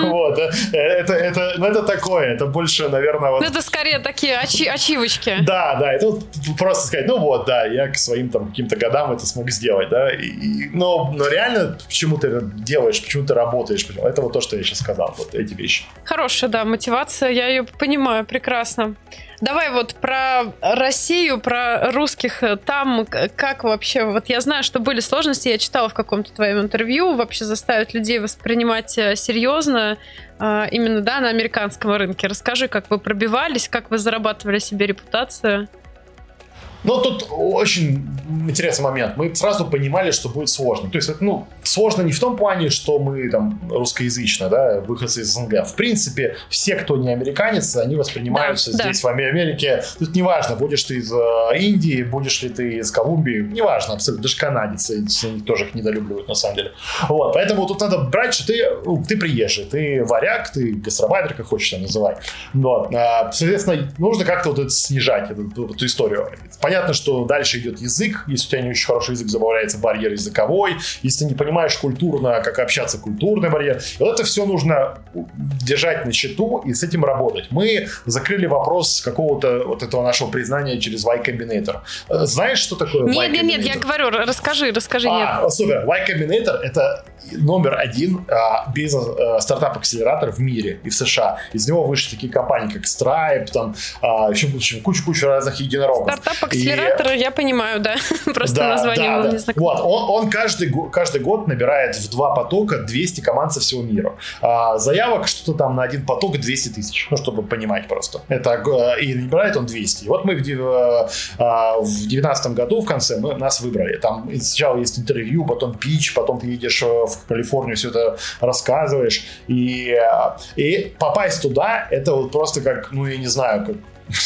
Вот. Это, это, ну, это такое, это больше, наверное... Вот... Ну, это скорее такие ачи ачивочки. Да, да, это вот просто сказать, ну вот, да, я к своим там каким-то годам это смог сделать, да, и, но, но реально, почему ты это делаешь, почему ты работаешь, это вот то, что я сейчас сказал, вот эти вещи. Хорошая, да, мотивация, я ее понимаю прекрасно. Давай вот про Россию, про русских там, как вообще, вот я знаю, что были сложности, я читала в каком-то твоем интервью, вообще заставить людей воспринимать э, серьезно э, именно, да, на американском рынке. Расскажи, как вы пробивались, как вы зарабатывали себе репутацию. Но тут очень интересный момент. Мы сразу понимали, что будет сложно. То есть, ну, сложно не в том плане, что мы там русскоязычно, да, выходцы из СНГ. В принципе, все, кто не американец, они воспринимаются да, здесь, да. в Америке. Тут неважно, будешь ты из э, Индии, будешь ли ты из Колумбии, неважно абсолютно. Даже канадец, они тоже их недолюбливают, на самом деле. Вот, поэтому тут надо брать, что ты, ну, ты приезжий, ты варяг, ты гастробайтер, как хочешь это называть. Вот. А, соответственно, нужно как-то вот это снижать, эту, эту историю. Понятно, Понятно, что дальше идет язык. Если у тебя не очень хороший язык, забавляется барьер языковой. Если ты не понимаешь культурно, как общаться, культурный барьер. И вот это все нужно держать на счету и с этим работать. Мы закрыли вопрос какого-то вот этого нашего признания через Y Combinator. Э, знаешь, что такое нет, Y Нет, нет, я говорю, расскажи, расскажи. А, нет. супер. Y Combinator — это номер один а, бизнес а, стартап-акселератор в мире и в США. Из него вышли такие компании, как Stripe, там а, еще куча-куча разных единорогов. Стартап-акселератор Акселератор, и... я понимаю, да. Просто да, название да, да. не Вот, он, он каждый, каждый год набирает в два потока 200 команд со всего мира. А, заявок что-то там на один поток 200 тысяч, ну, чтобы понимать просто. Это, и набирает он 200. И вот мы в, э, а, в 19 году в конце мы, нас выбрали. Там сначала есть интервью, потом пич, потом ты едешь э, в Калифорнию, все это рассказываешь. И, и попасть туда, это вот просто как, ну, я не знаю, как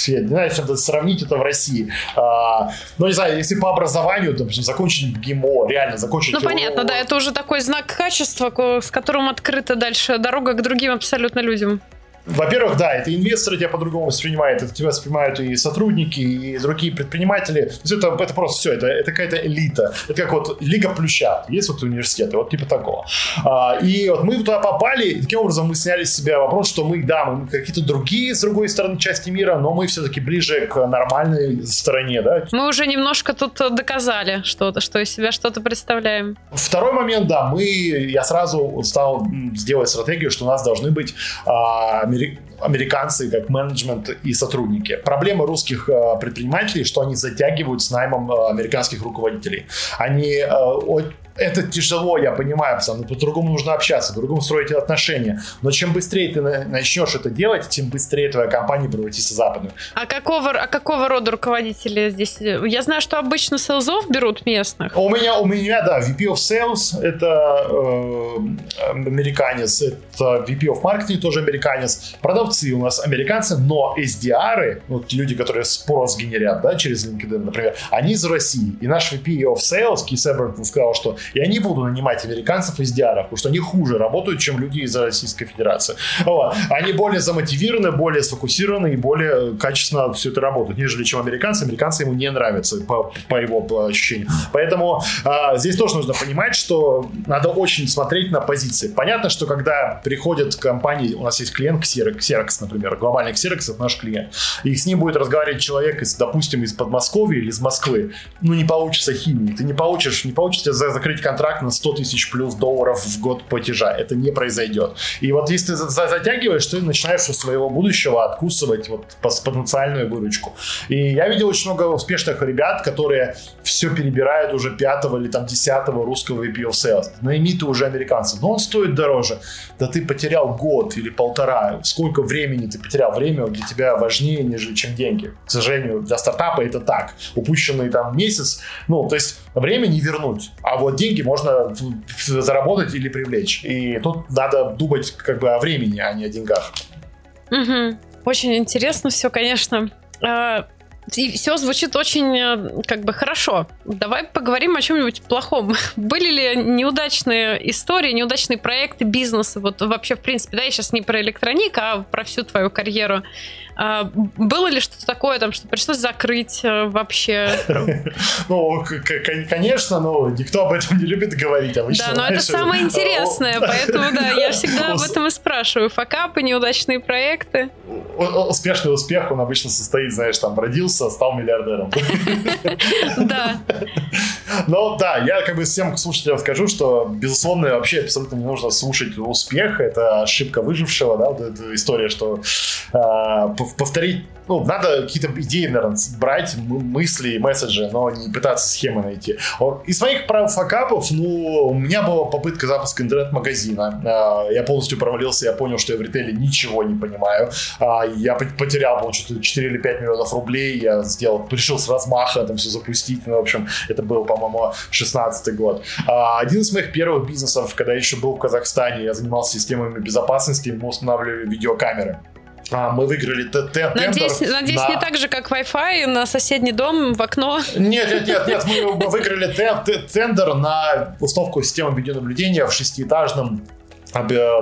я не знаю, чем сравнить это в России. А, ну, не знаю, если по образованию, допустим, закончить ГИМО, реально закончить... Ну, понятно, да, это уже такой знак качества, с которым открыта дальше дорога к другим абсолютно людям. Во-первых, да, это инвесторы тебя по-другому воспринимают, это тебя воспринимают и сотрудники, и другие предприниматели. То есть это, это просто все, это, это какая-то элита. Это как вот Лига Плющат. Есть вот университеты, вот типа такого. А, и вот мы туда попали, и таким образом мы сняли с себя вопрос, что мы, да, мы какие-то другие, с другой стороны, части мира, но мы все-таки ближе к нормальной стороне, да. Мы уже немножко тут доказали что-то, что из себя что-то представляем. Второй момент, да, мы, я сразу стал сделать стратегию, что у нас должны быть а, американцы как менеджмент и сотрудники. Проблема русских э, предпринимателей, что они затягивают с наймом э, американских руководителей. Они э, это тяжело, я понимаю, потому что по-другому нужно общаться, по-другому строить отношения. Но чем быстрее ты начнешь это делать, тем быстрее твоя компания превратится в западную. А какого, а какого рода руководители здесь? Я знаю, что обычно селзов берут местных. У меня, у меня, да, VP of Sales это э, американец, это VP of Marketing тоже американец. Продавцы у нас американцы, но SDR, вот люди, которые спрос генерят, да, через LinkedIn, например, они из России. И наш VP of Sales, Себерт, сказал, что я не буду нанимать американцев из диаров, потому что они хуже работают, чем люди из Российской Федерации. Вот. Они более замотивированы, более сфокусированы и более качественно все это работают, нежели чем американцы. Американцы ему не нравятся по, по его по ощущению. Поэтому а, здесь тоже нужно понимать, что надо очень смотреть на позиции. Понятно, что когда приходят компании, у нас есть клиент Xerox, Xerox например, глобальный Xerox, это наш клиент, и с ним будет разговаривать человек, из, допустим, из Подмосковья или из Москвы, ну не получится химии, ты не получишь, не получится закрыть закрыть контракт на 100 тысяч плюс долларов в год платежа. Это не произойдет. И вот если ты затягиваешь, ты начинаешь у своего будущего откусывать вот потенциальную выручку. И я видел очень много успешных ребят, которые все перебирают уже пятого или там десятого русского VP of Sales. Найми ты уже американцев. Но он стоит дороже. Да ты потерял год или полтора. Сколько времени ты потерял? Время для тебя важнее, нежели чем деньги. К сожалению, для стартапа это так. Упущенный там месяц, ну, то есть время не вернуть. А вот деньги можно заработать или привлечь. И тут надо думать как бы о времени, а не о деньгах. Угу. Очень интересно все, конечно. А, и все звучит очень э, как бы хорошо. Давай поговорим о чем-нибудь плохом. Были ли неудачные истории, неудачные проекты, бизнесы? Вот вообще, в принципе, да, я сейчас не про электроник, а про всю твою карьеру. А, было ли что-то такое, там, что пришлось закрыть э, вообще? Ну, конечно, но никто об этом не любит говорить обычно. Да, но это самое интересное, поэтому, да, я всегда об этом и спрашиваю. Факапы, неудачные проекты. Успешный успех, он обычно состоит, знаешь, там, родился, стал миллиардером. Да. Но да, я как бы всем слушателям скажу, что, безусловно, вообще абсолютно не нужно слушать успех. Это ошибка выжившего, да, вот эта история, что а, повторить ну, надо какие-то идеи, наверное, брать, мысли, месседжи, но не пытаться схемы найти. Из моих факапов, ну, у меня была попытка запуска интернет-магазина. А, я полностью провалился, я понял, что я в ритейле ничего не понимаю. А, я потерял, по 4 или 5 миллионов рублей, я сделал, решил с размаха там все запустить. Ну, в общем, это был, по-моему, 16 год. А, один из моих первых бизнесов, когда я еще был в Казахстане, я занимался системами безопасности, мы устанавливали видеокамеры. А, мы выиграли тендер. Надеюсь, надеюсь на... не так же, как Wi-Fi на соседний дом в окно. Нет, нет, нет, нет. Мы выиграли тендер на установку системы видеонаблюдения в шестиэтажном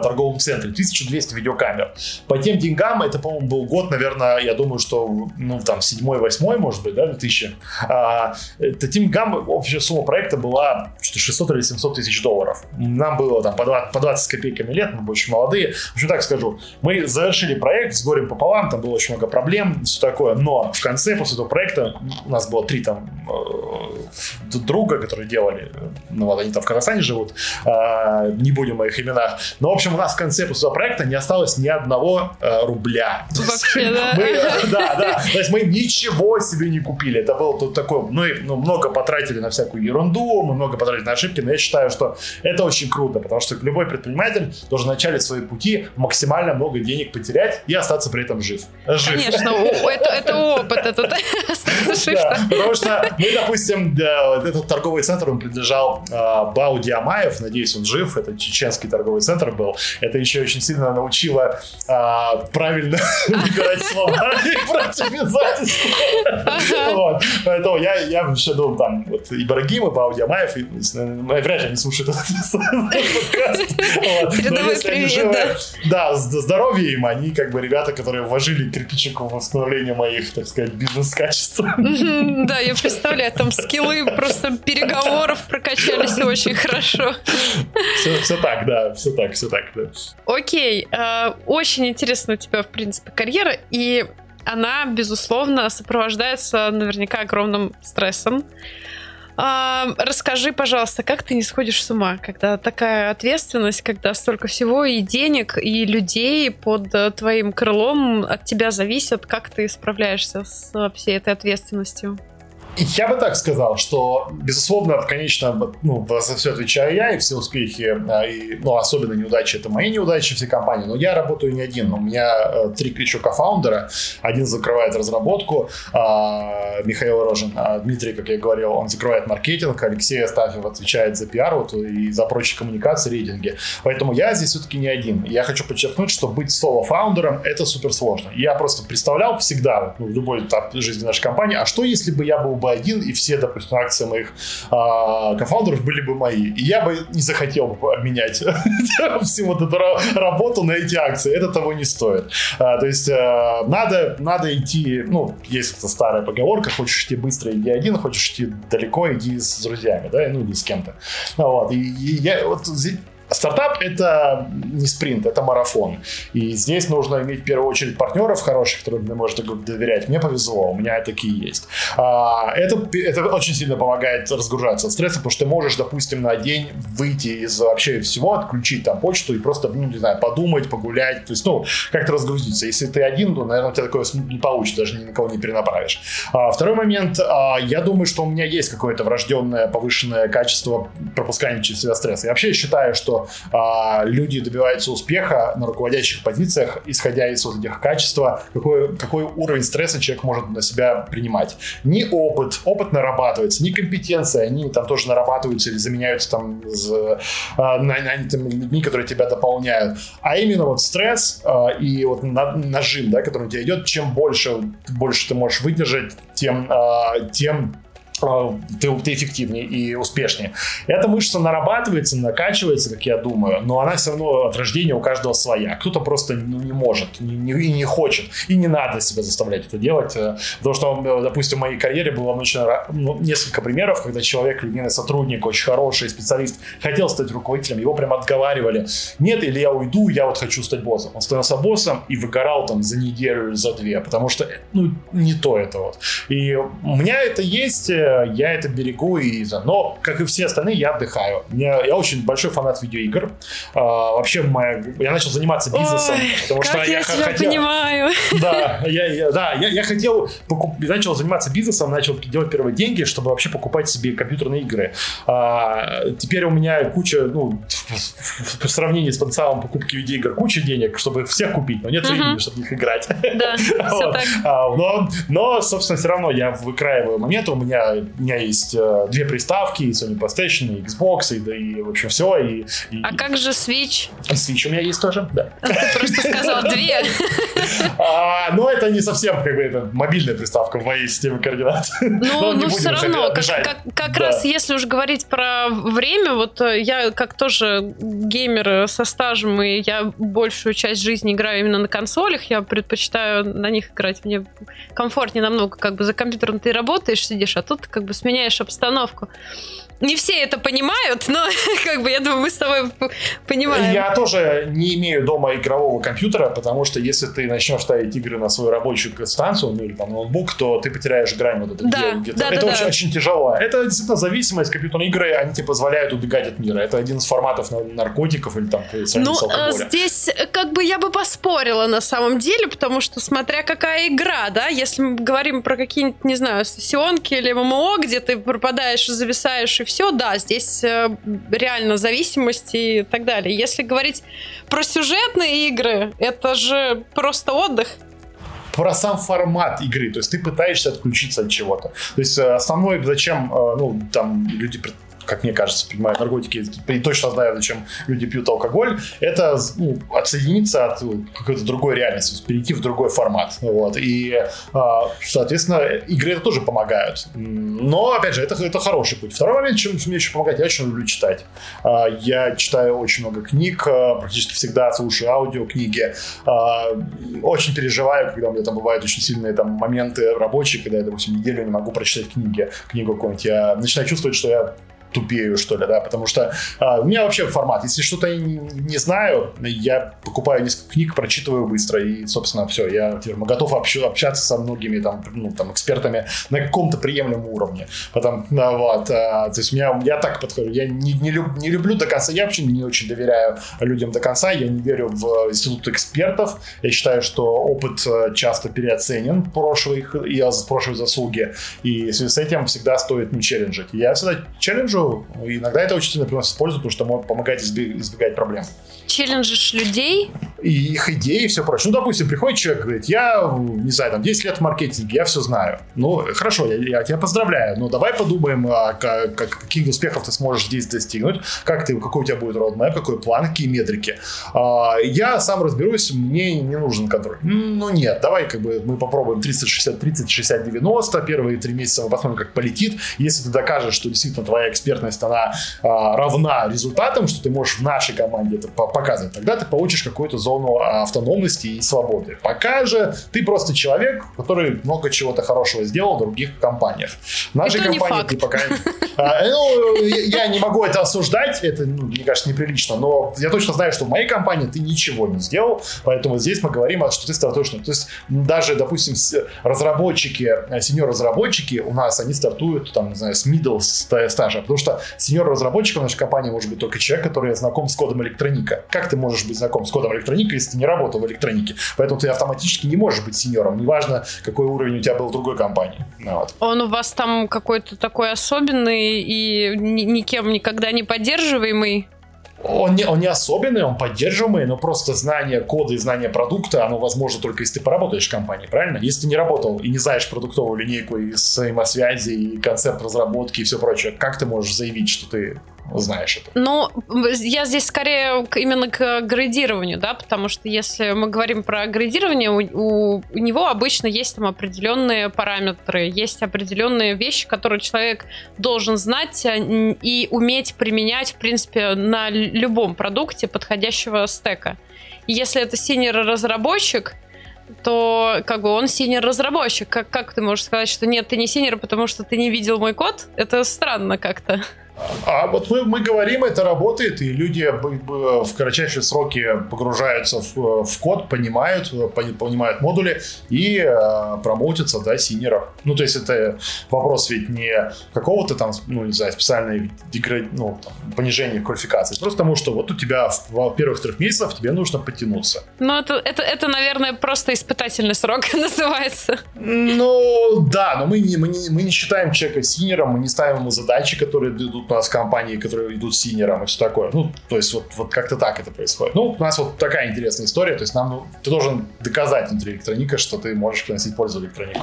торговом центре. 1200 видеокамер. По тем деньгам, это, по-моему, был год, наверное, я думаю, что, ну, там, 7-8, может быть, да, 2000. А, по тем деньгам общая сумма проекта была что 600 или 700 тысяч долларов. Нам было там по 20, по 20 с копейками лет, мы очень молодые. В общем, так скажу, мы завершили проект с горем пополам, там было очень много проблем, все такое, но в конце, после этого проекта, у нас было три там э, друга, которые делали, ну, вот они там в Казахстане живут, э, не будем о их именах, Но, в общем, у нас в конце после проекта не осталось ни одного э, рубля. Вообще, да. Мы, э, да, да. То есть мы ничего себе не купили. Это было тут такое, мы ну, много потратили на всякую ерунду, мы много потратили на ошибки, но я считаю, что это очень круто, потому что любой предприниматель должен в начале своей пути максимально много денег потерять и остаться при этом жив. жив. Конечно, это, это опыт, это да, Потому что мы, допустим, этот торговый центр, он принадлежал э, Бау Диамаев, надеюсь, он жив, это чеченский торговый центр был. Это еще очень сильно научило а, правильно выбирать слова и брать обязательства. Поэтому я, вообще думал, там, вот Ибрагим и Бау Диамаев, вряд ли они слушают этот подкаст. Передавай привет, да. здоровье им, они как бы ребята, которые вложили кирпичик в восстановление моих, так сказать, бизнес-качеств. Да, я представляю, там скиллы просто переговоров прокачались очень хорошо. Все, все так, да, все так, все так, да. Окей, э, очень интересно у тебя, в принципе, карьера, и она, безусловно, сопровождается наверняка огромным стрессом. А, расскажи, пожалуйста, как ты не сходишь с ума, когда такая ответственность, когда столько всего и денег, и людей под э, твоим крылом от тебя зависят, как ты справляешься с всей этой ответственностью? Я бы так сказал, что, безусловно, конечно, ну, за все отвечаю я, и все успехи, а, и, ну, особенно неудачи, это мои неудачи всей компании, но я работаю не один, у меня э, три еще кофаундера, один закрывает разработку, а, Михаил Рожин, а Дмитрий, как я говорил, он закрывает маркетинг, Алексей Астафьев отвечает за пиар вот, и за прочие коммуникации, рейтинги, поэтому я здесь все-таки не один. Я хочу подчеркнуть, что быть соло-фаундером это супер сложно. Я просто представлял всегда, ну, в любой этап жизни нашей компании, а что если бы я был бы один, и все, допустим, акции моих а, кофаундеров были бы мои. И я бы не захотел бы обменять всю вот эту работу на эти акции. Это того не стоит. А, то есть а, надо, надо идти, ну, есть эта старая поговорка, хочешь идти быстро, иди один, хочешь идти далеко, иди с друзьями, да, ну, или с кем-то. Вот. И, и я вот Стартап — это не спринт, это марафон. И здесь нужно иметь в первую очередь партнеров хороших, которым ты можешь доверять. Мне повезло, у меня такие есть. А, это, это очень сильно помогает разгружаться от стресса, потому что ты можешь, допустим, на день выйти из вообще всего, отключить там почту и просто, ну, не знаю, подумать, погулять, то есть, ну, как-то разгрузиться. Если ты один, то, наверное, у тебя такое не получится, даже ни на кого не перенаправишь. А, второй момент, а, я думаю, что у меня есть какое-то врожденное повышенное качество пропускания через себя стресса. Я вообще считаю, что а, люди добиваются успеха на руководящих позициях, исходя из вот этих качеств, какой, какой уровень стресса человек может на себя принимать. Не опыт, опыт нарабатывается, не компетенция, они там тоже нарабатываются или заменяются там с, а, нанятыми людьми, которые тебя дополняют, а именно вот стресс а, и вот на, нажим, да, который у тебя идет, чем больше, больше ты можешь выдержать, тем, а, тем ты, ты эффективнее и успешнее. Эта мышца нарабатывается, накачивается, как я думаю, но она все равно от рождения у каждого своя. Кто-то просто ну, не может не, не, и не хочет, и не надо себя заставлять это делать. Э, потому что, э, допустим, в моей карьере было очень, ну, несколько примеров, когда человек, линейный сотрудник, очень хороший специалист, хотел стать руководителем, его прям отговаривали. Нет, или я уйду, я вот хочу стать боссом. Он становился боссом и выгорал там за неделю или за две, потому что, ну, не то это вот. И у меня это есть, э, я это берегу, и, но, как и все остальные, я отдыхаю. Я, я очень большой фанат видеоигр. А, вообще, моя, я начал заниматься бизнесом, Ой, потому что я, я хотел... понимаю. Да, я, я, да, я, я хотел, покуп... начал заниматься бизнесом, начал делать первые деньги, чтобы вообще покупать себе компьютерные игры. А, теперь у меня куча, ну, в, сравнении с потенциалом покупки видеоигр, куча денег, чтобы всех купить, но нет времени, чтобы в них играть. Да, так. А, но, но, собственно, все равно я выкраиваю моменты, у меня у меня есть э, две приставки, и Sony PlayStation, и Xbox, и, да, и в общем все. И, и, а как же Switch? Switch у меня есть тоже, да. А ты просто сказал две. А, но это не совсем как бы это мобильная приставка в моей системе координат. Ну, ну все равно, как, раз если уж говорить про время, вот э, я как тоже геймер со стажем, и я большую часть жизни играю именно на консолях, я предпочитаю на них играть, мне комфортнее намного, как бы за компьютером ты работаешь, сидишь, а тут как бы сменяешь обстановку. Не все это понимают, но как бы я думаю, мы с тобой понимаем. Я тоже не имею дома игрового компьютера, потому что если ты начнешь ставить игры на свою рабочую станцию, ну или там ноутбук, то ты потеряешь грань вот это, да, где, да, это да, очень, да. очень тяжело. Это действительно зависимость. Компьютерные игры, они тебе позволяют убегать от мира. Это один из форматов наркотиков или там ну, здесь как бы я бы поспорила на самом деле, потому что смотря какая игра, да, если мы говорим про какие-нибудь, не знаю, сессионки или ММО, где ты пропадаешь, зависаешь и все, да, здесь э, реально зависимость и так далее. Если говорить про сюжетные игры, это же просто отдых про сам формат игры. То есть ты пытаешься отключиться от чего-то. То есть э, основной, зачем, э, ну, там люди как мне кажется, принимают наркотики, и точно знаю, зачем люди пьют алкоголь, это ну, отсоединиться от какой-то другой реальности, перейти в другой формат. Вот. И, а, соответственно, игры это тоже помогают. Но, опять же, это, это хороший путь. Второй момент, чем мне еще помогает, я очень люблю читать. А, я читаю очень много книг, а, практически всегда слушаю аудиокниги. Очень переживаю, когда у меня там бывают очень сильные там, моменты рабочие, когда я, допустим, неделю не могу прочитать книги, книгу какую-нибудь. Я начинаю чувствовать, что я тупею, что ли, да, потому что а, у меня вообще формат, если что-то не, не знаю, я покупаю несколько книг, прочитываю быстро, и, собственно, все, я теперь готов общаться со многими там, ну, там экспертами на каком-то приемлемом уровне, потом, ну, вот, а, то есть меня, я так подхожу, я не, не, люб, не люблю до конца, я вообще не очень доверяю людям до конца, я не верю в институт экспертов, я считаю, что опыт э, часто переоценен прошлых и прошлой заслуги, и в связи с этим всегда стоит не челленджить. Я всегда челленджу иногда это очень сильно приносит пользу, потому что помогает избегать проблем челленджишь людей. И их идеи и все прочее. Ну, допустим, приходит человек, говорит, я, не знаю, там, 10 лет в маркетинге, я все знаю. Ну, хорошо, я, я тебя поздравляю, но давай подумаем, а, как, каких успехов ты сможешь здесь достигнуть, как ты, какой у тебя будет roadmap, какой план, какие метрики. А, я сам разберусь, мне не нужен контроль. Ну, нет, давай как бы мы попробуем 30-60, 30-60-90, первые три месяца мы посмотрим, как полетит. Если ты докажешь, что действительно твоя экспертность, она а, равна результатам, что ты можешь в нашей команде это показывать. Тогда ты получишь какую-то зону автономности и свободы. Пока же ты просто человек, который много чего-то хорошего сделал в других компаниях. В нашей компании ты пока... А, ну, я не могу это осуждать, это, ну, мне кажется, неприлично, но я точно знаю, что в моей компании ты ничего не сделал, поэтому здесь мы говорим, что ты стартуешь. То есть даже, допустим, разработчики, э, сеньор-разработчики у нас, они стартуют, там, не знаю, с middle стажа, потому что сеньор-разработчик в нашей компании может быть только человек, который знаком с кодом электроника как ты можешь быть знаком с кодом электроники, если ты не работал в электронике? Поэтому ты автоматически не можешь быть сеньором, неважно, какой уровень у тебя был в другой компании. Вот. Он у вас там какой-то такой особенный и никем никогда не поддерживаемый? Он не, он не особенный, он поддерживаемый, но просто знание кода и знание продукта, оно возможно только если ты поработаешь в компании, правильно? Если ты не работал и не знаешь продуктовую линейку и взаимосвязи, и концепт разработки и все прочее, как ты можешь заявить, что ты знаешь это. Ну, я здесь скорее именно к градированию, да, потому что если мы говорим про градирование, у, у, него обычно есть там определенные параметры, есть определенные вещи, которые человек должен знать а, и уметь применять, в принципе, на любом продукте подходящего стека. Если это синер-разработчик, то как бы он синер-разработчик. Как, как ты можешь сказать, что нет, ты не синер, потому что ты не видел мой код? Это странно как-то. А вот мы, мы говорим, это работает, и люди в кратчайшие сроки погружаются в, в код, понимают, понимают модули и э, промоутятся до синьоров. Ну, то есть это вопрос ведь не какого-то там, ну, не знаю, специальной деград... ну, там, понижения квалификации, просто потому что вот у тебя в, в первых трех месяцев тебе нужно подтянуться. Ну, это, это, это, наверное, просто испытательный срок называется. Ну, да, но мы не, мы не, мы не считаем человека синьором, мы не ставим ему задачи, которые идут у нас компании, которые идут синьором и все такое. Ну, то есть вот, вот как-то так это происходит. Ну, у нас вот такая интересная история. То есть нам, ну, ты должен доказать внутри электроника, что ты можешь приносить пользу электронику.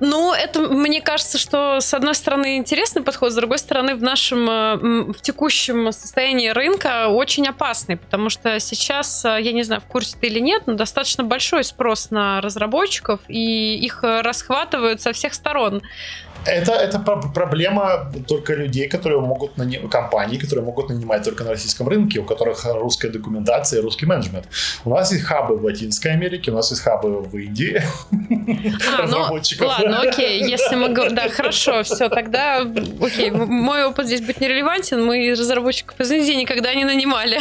Ну, это, мне кажется, что, с одной стороны, интересный подход, с другой стороны, в нашем, э, в текущем состоянии рынка очень опасный, потому что сейчас, э, я не знаю, в курсе ты или нет, но достаточно большой спрос на разработчиков, и их расхватывают со всех сторон. Это, это проблема только людей, которые могут нанимать, компаний, которые могут нанимать только на российском рынке, у которых русская документация и русский менеджмент. У нас есть хабы в Латинской Америке, у нас есть хабы в Индии. А, ну, ладно, окей, если мы говорим, да, хорошо, все, тогда, окей, мой опыт здесь будет нерелевантен, мы разработчиков из Индии никогда не нанимали.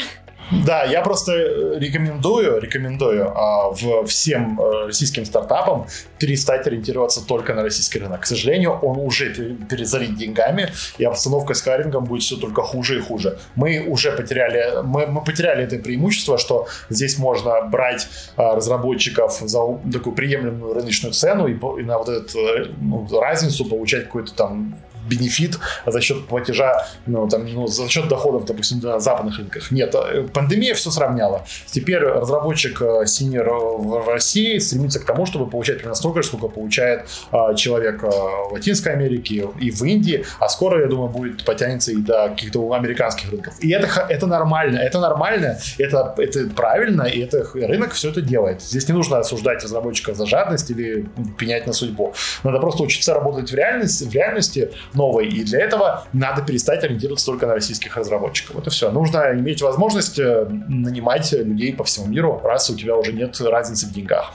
Да, я просто рекомендую, рекомендую а, в, всем э, российским стартапам перестать ориентироваться только на российский рынок. К сожалению, он уже перезалит деньгами, и обстановка с хайрингом будет все только хуже и хуже. Мы уже потеряли, мы, мы потеряли это преимущество, что здесь можно брать а, разработчиков за такую приемлемую рыночную цену и, и на вот эту э, ну, разницу получать какой-то там бенефит за счет платежа, ну, там, ну, за счет доходов, допустим, на западных рынках. Нет, э, пандемия все сравняла. Теперь разработчик синер э, в России стремится к тому, чтобы получать примерно столько сколько получает человек в Латинской Америке и в Индии, а скоро, я думаю, будет потянется и до каких-то американских рынков. И это, это нормально, это нормально, это, это правильно, и это рынок все это делает. Здесь не нужно осуждать разработчиков за жадность или пенять на судьбу. Надо просто учиться работать в реальности, в реальности новой. И для этого надо перестать ориентироваться только на российских разработчиков. Вот и все. Нужно иметь возможность э, нанимать людей по всему миру, раз у тебя уже нет разницы в деньгах.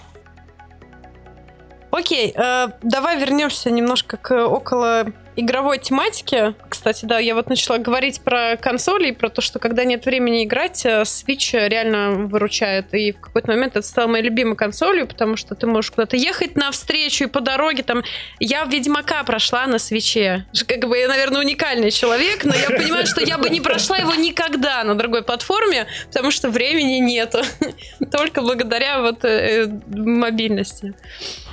Окей, э, давай вернемся немножко к около игровой тематики. Кстати, да, я вот начала говорить про консоли и про то, что когда нет времени играть, э, Switch реально выручает. И в какой-то момент это стало моей любимой консолью, потому что ты можешь куда-то ехать на встречу и по дороге там... Я Ведьмака прошла на свече. Как бы я, наверное, уникальный человек, но я понимаю, что я бы не прошла его никогда на другой платформе, потому что времени нету. Только благодаря вот э, мобильности.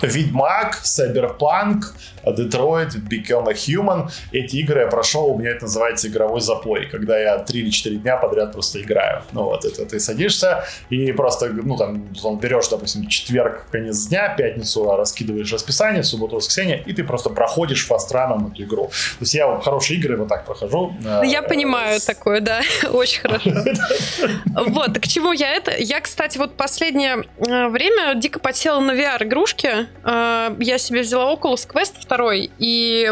Ведьмак, Cyberpunk, Detroit, Become a Human. Эти игры я прошел, у меня это называется игровой запой, когда я 3 или 4 дня подряд просто играю. Ну вот, это ты садишься и просто, ну там, берешь, допустим, четверг, конец дня, пятницу раскидываешь расписание, субботу, воскресенье, и ты просто проходишь фастраном эту игру. То есть я хорошие игры вот так прохожу. Ну, я понимаю такое, да, очень хорошо. Вот, к чему я это? Я, кстати, вот последнее э, время дико подсела на VR-игрушки. Э, я себе взяла Oculus Quest 2, и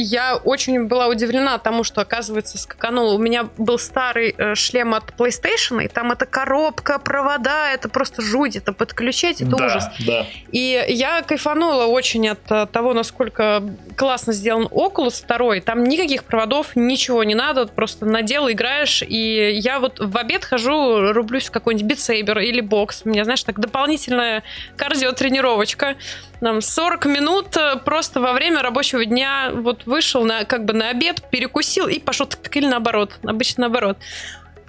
я очень была удивлена тому, что, оказывается, скаканула. У меня был старый э, шлем от PlayStation, и там эта коробка, провода, это просто жуть, это подключать, это да, ужас. Да. И я кайфанула очень от э, того, насколько классно сделан Oculus 2. Там никаких проводов, ничего не надо, просто надел, играешь, и я вот в обед хожу, рублюсь в какой-нибудь битсейбер или бокс. У меня, знаешь, так дополнительная кардиотренировочка. Нам 40 минут э, просто во время рабочего дня вот вышел на, как бы на обед, перекусил и пошел так или наоборот. Обычно наоборот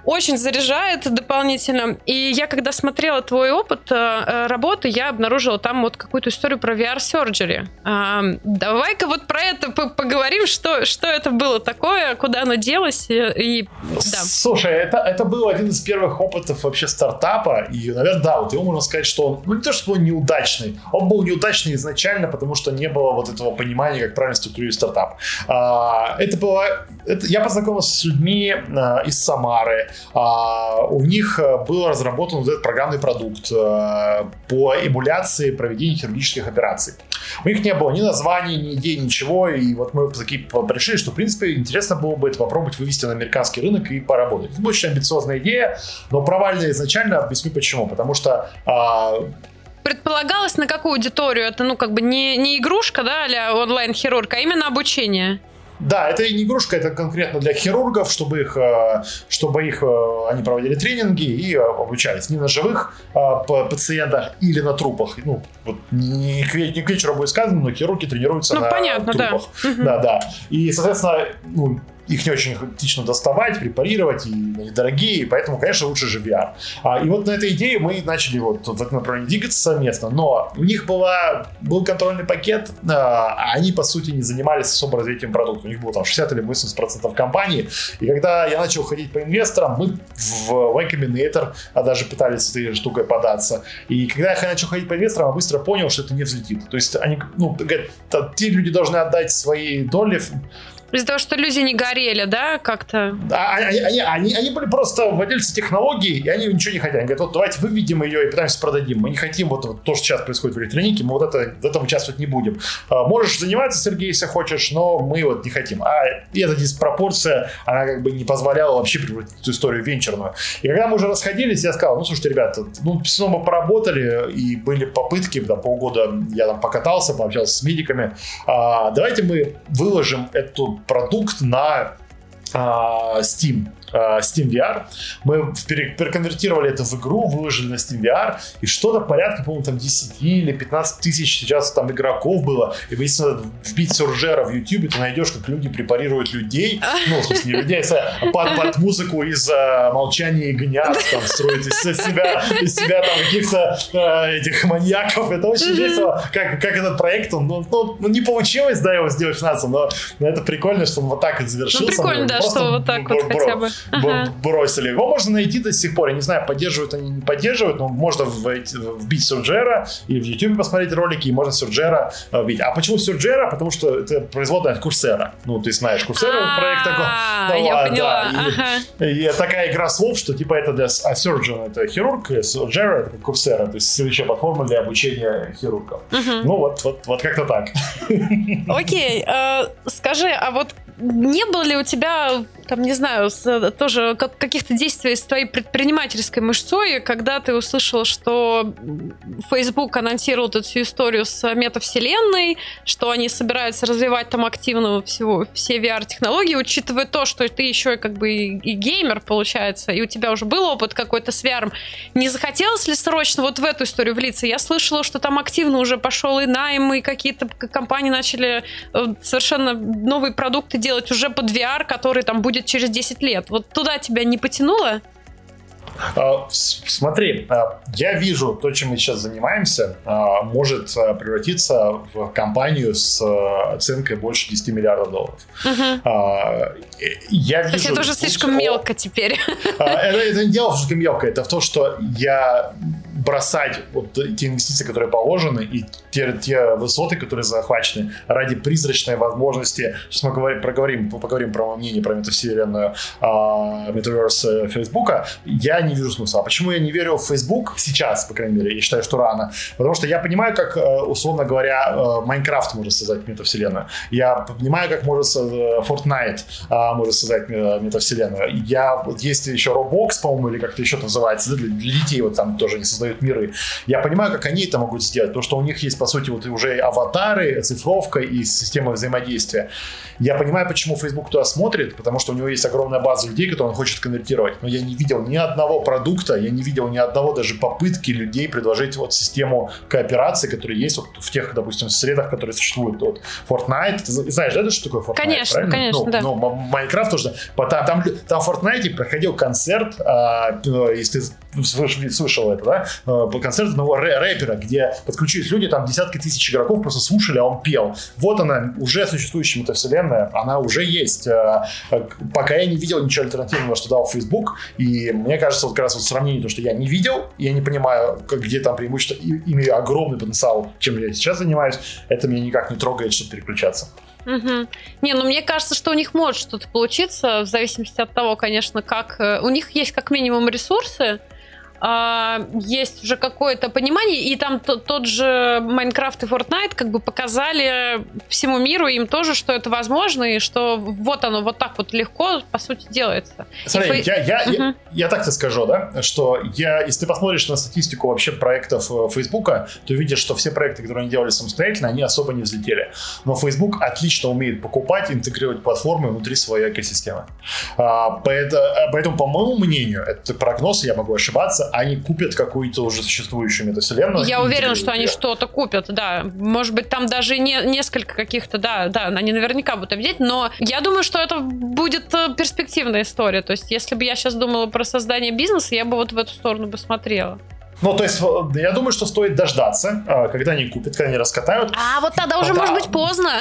очень заряжает дополнительно. И я, когда смотрела твой опыт э, э работы, я обнаружила там вот какую-то историю про VR-surgery. Э, давай-ка вот про это поговорим, что, что это было такое, куда оно делось. И, и, да. Слушай, это, это был один из первых опытов вообще стартапа. И, наверное, да, вот его можно сказать, что он, ну не то, что он неудачный, он был неудачный изначально, потому что не было вот этого понимания, как правильно структурировать стартап. А, это было... Это, я познакомился с людьми а, из Самары, у них э, был разработан вот этот программный продукт э, по эмуляции проведения хирургических операций. У них не было ни названий, ни идей, ничего, и вот мы такие решили, что, в принципе, интересно было бы это попробовать вывести на американский рынок и поработать. Это очень амбициозная идея, но провальная изначально, объясню почему. Потому что а, предполагалось на какую аудиторию? Это, ну, как бы не, не игрушка, да, а онлайн-хирург, а именно обучение. Да, это не игрушка, это конкретно для хирургов, чтобы их, э, чтобы их э, они проводили тренинги и э, обучались не на живых пациентах или на трупах. Ну, вот не к, не к вечеру будет сказано, но хирурги тренируются ну, на понятно, трупах. Да. да, да. И, соответственно, ну, их не очень этично доставать, препарировать, и они дорогие, поэтому, конечно, лучше же VR. А, и вот на этой идее мы начали вот в этом направлении двигаться совместно, но у них была, был контрольный пакет, а они, по сути, не занимались особо развитием продукта. У них было там 60 или 80% компании, и когда я начал ходить по инвесторам, мы в Y Combinator а даже пытались этой штукой податься. И когда я начал ходить по инвесторам, я быстро понял, что это не взлетит. То есть они, ну, говорят, те люди должны отдать свои доли Из-за того, что люди не горели, да, как-то? А, они, они, они, они были просто владельцы технологий, и они ничего не хотят. Они говорят, вот давайте выведем ее и пытаемся продадим. Мы не хотим вот, вот то, что сейчас происходит в электронике, мы вот это, в этом участвовать не будем. А, можешь заниматься, Сергей, если хочешь, но мы вот не хотим. А эта диспропорция, она как бы не позволяла вообще превратить эту историю в венчурную. И когда мы уже расходились, я сказал, ну, слушайте, ребята, ну, все мы поработали, и были попытки, там, полгода я там покатался, пообщался с медиками. А, давайте мы выложим эту продукт на а, Steam. Э, Steam VR. Мы переконвертировали это в игру, выложили на Steam VR, и что-то порядка, по-моему, там 10 или 15 тысяч сейчас там игроков было. И если надо вбить сюржера в YouTube, ты найдешь, как люди препарируют людей, ну, в смысле, не людей, а под, под музыку из uh, молчания и гнят, там, строить из себя, из себя там каких-то uh, этих маньяков. Это очень весело, как, как этот проект, он, ну, ну, не получилось, да, его сделать финансово, но, но это прикольно, что он вот так вот завершился. Ну, прикольно, да, что вот так вот хотя бы ага. бросили. Его можно найти до сих пор. Я не знаю, поддерживают они, не поддерживают, но можно вбить Сурджера и в YouTube посмотреть ролики, и можно Сурджера э, вбить. А почему Сурджера? Потому что это производная от Курсера. Ну, ты знаешь, Курсера проект такой. Ну, я поняла. И такая игра слов, что типа это для а Surgeon это хирург, Сурджера это Курсера, то есть следующая платформа для обучения хирургов. Ну, вот, вот, вот как-то так. Окей, э, скажи, а вот не было ли у тебя, там, не знаю, тоже каких-то действий с твоей предпринимательской мышцой, когда ты услышал, что Facebook анонсировал эту всю историю с метавселенной, что они собираются развивать там активно всего, все VR-технологии, учитывая то, что ты еще как бы и геймер, получается, и у тебя уже был опыт какой-то с VR, не захотелось ли срочно вот в эту историю влиться? Я слышала, что там активно уже пошел и найм, и какие-то компании начали э, совершенно новые продукты делать уже под VR, который там будет через 10 лет. Вот туда тебя не потянуло? А, смотри, а, я вижу то, чем мы сейчас занимаемся, а, может превратиться в компанию с оценкой больше 10 миллиардов долларов. Угу. Я вижу... То есть это уже слишком мелко теперь. Это, это не дело слишком мелко, это в том, что я бросать вот те инвестиции, которые положены, и те, те высоты, которые захвачены ради призрачной возможности. Сейчас мы говорим, проговорим, поговорим про мнение про метавселенную а, Metaverse Фейсбука. Я не вижу смысла. А почему я не верю в Facebook сейчас, по крайней мере, я считаю, что рано? Потому что я понимаю, как, э, условно говоря, э, Майнкрафт может создать метавселенную. Я понимаю, как может э, Fortnite может создать метавселенную. Я, есть еще Roblox, по-моему, или как-то еще называется, для, детей вот там тоже не создают миры. Я понимаю, как они это могут сделать, потому что у них есть, по сути, вот уже аватары, цифровка и система взаимодействия. Я понимаю, почему Facebook туда смотрит, потому что у него есть огромная база людей, которые он хочет конвертировать. Но я не видел ни одного продукта, я не видел ни одного даже попытки людей предложить вот систему кооперации, которая есть вот в тех, допустим, средах, которые существуют. Вот Fortnite, ты знаешь, да, что такое Fortnite? Конечно, правильно? конечно, ну, да. Ну, Майнкрафт тоже. Там, там, там в Fortnite проходил концерт, а, если ты слышал это, да, по концерту одного рэпера, где подключились люди, там десятки тысяч игроков просто слушали, а он пел. Вот она, уже существующая метавселенная вселенная, она уже есть. Э, пока я не видел ничего альтернативного, что дал Facebook, и мне кажется, вот как раз вот сравнение, то, что я не видел, я не понимаю, где там преимущество, имею огромный потенциал, чем я сейчас занимаюсь, это меня никак не трогает, чтобы переключаться. Угу. Не, ну мне кажется, что у них может что-то получиться, в зависимости от того, конечно, как... Э, у них есть как минимум ресурсы, а, есть уже какое-то понимание, и там тот, тот же Майнкрафт и Fortnite как бы показали всему миру им тоже, что это возможно, и что вот оно вот так вот легко, по сути, делается. Смотри, и... я, я, угу. я, я так тебе скажу, да, что я, если ты посмотришь на статистику вообще проектов э, Фейсбука, то видишь, что все проекты, которые они делали самостоятельно, они особо не взлетели. Но Facebook отлично умеет покупать, интегрировать платформы внутри своей экосистемы. А, поэтому, поэтому, по моему мнению, это прогноз, я могу ошибаться, они купят какую-то уже существующую метавселенную. Я уверен, что они что-то купят, да. Может быть, там даже не, несколько каких-то, да, да, они наверняка будут объединять, но я думаю, что это будет э, перспективная история. То есть, если бы я сейчас думала про создание бизнеса, я бы вот в эту сторону бы смотрела. Ну, то есть, я думаю, что стоит дождаться, а, когда они купят, когда они раскатают. А вот тогда уже, а, может быть, поздно.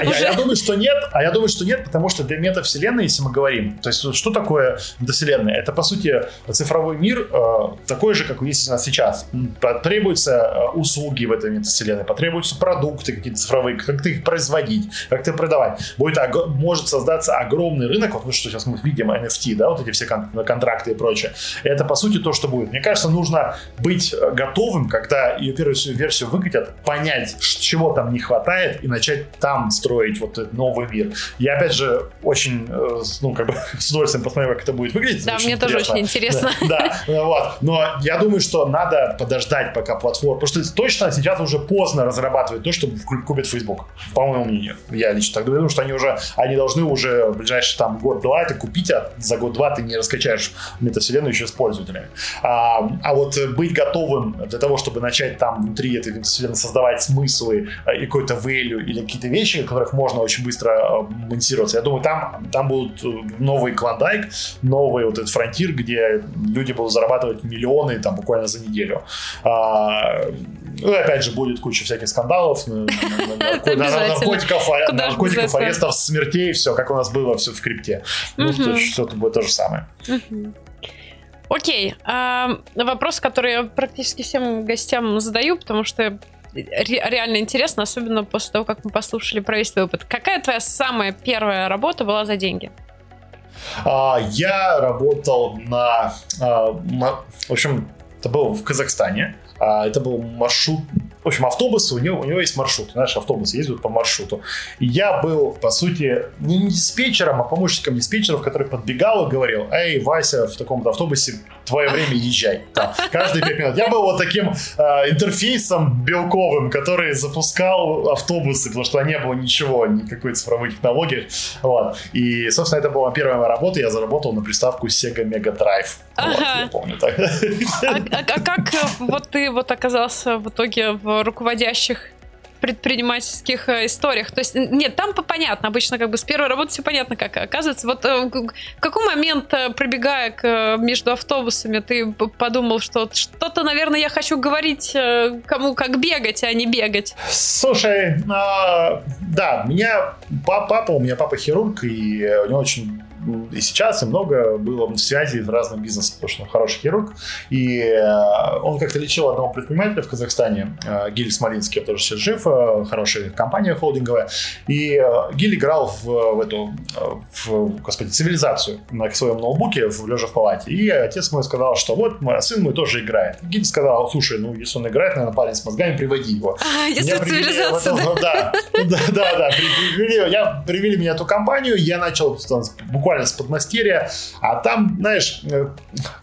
А, я, я думаю, что нет, а я думаю, что нет, потому что для метавселенной, если мы говорим, то есть что такое метавселенная? Это, по сути, цифровой мир э, такой же, как есть у нас сейчас. Потребуются э, услуги в этой метавселенной, потребуются продукты какие-то цифровые, как ты их производить, как ты продавать. Будет, может создаться огромный рынок, вот что сейчас мы видим, NFT, да, вот эти все кон- контракты и прочее. Это, по сути, то, что будет. Мне кажется, нужно быть э, готовым, когда ее первую версию выкатят, понять, чего там не хватает, и начать там строить вот этот новый мир. Я, опять же, очень, э, ну, как бы, с удовольствием посмотрю, как это будет выглядеть. Да, мне интересно. тоже очень интересно. Да, да, вот. Но я думаю, что надо подождать, пока платформа... Потому что точно сейчас уже поздно разрабатывать то, что купит Facebook, по моему мнению. Я лично так думаю, что они уже, они должны уже в ближайший там год-два это купить, а за год-два ты не раскачаешь метавселенную еще с пользователями. А, а вот быть готовым для того, чтобы начать там внутри этой метавселенной создавать смыслы э, и какой-то value или какие-то вещи, которых можно очень быстро э, монтироваться. Я думаю, там, там будут э, новый клондайк, новый вот этот фронтир, где люди будут зарабатывать миллионы там буквально за неделю. А, ну, опять же, будет куча всяких скандалов, наркотиков, наркотиков, арестов, смертей, все, как у нас было все в крипте. Ну, что-то будет то же самое. Окей. Вопрос, который я практически всем гостям задаю, потому что реально интересно, особенно после того, как мы послушали про весь твой опыт. Какая твоя самая первая работа была за деньги? А, я работал на... А, в общем, это было в Казахстане. А, это был маршрут в общем, автобусы, у него, у него есть маршрут. Знаешь, автобусы ездят по маршруту. И я был, по сути, не диспетчером, а помощником диспетчеров, который подбегал и говорил, эй, Вася, в таком-то автобусе твое время езжай. Да, каждые пять минут. Я был вот таким э, интерфейсом белковым, который запускал автобусы, потому что не было ничего, никакой цифровой технологии. Вот. И, собственно, это была первая моя работа. Я заработал на приставку Sega Mega Drive. Ага. Вот, я помню так. А, а, а как э, вот ты вот оказался в итоге в руководящих предпринимательских э, историях. То есть, нет, там понятно, обычно как бы с первой работы все понятно, как оказывается. Вот э, в какой момент, э, пробегая к, между автобусами, ты подумал, что что-то, наверное, я хочу говорить кому как бегать, а не бегать? Слушай, э, да, меня папа, у меня папа хирург, и у него очень и сейчас, и много было в связи с разным бизнесом, потому что он хороший хирург. И э, он как-то лечил одного предпринимателя в Казахстане, э, Гиль Смолинский, тоже сейчас жив, э, хорошая компания холдинговая. И Гиль играл в, в эту, в, господи, цивилизацию на своем ноутбуке, в, лежа в палате. И отец мой сказал, что вот мой сын мой тоже играет. Гиль сказал, слушай, ну если он играет, наверное, парень с мозгами, приводи его. А, если цивилизация, да? Да, да, да. Привели, я, привели меня в эту компанию, я начал буквально буквально с подмастерья, а там, знаешь, э,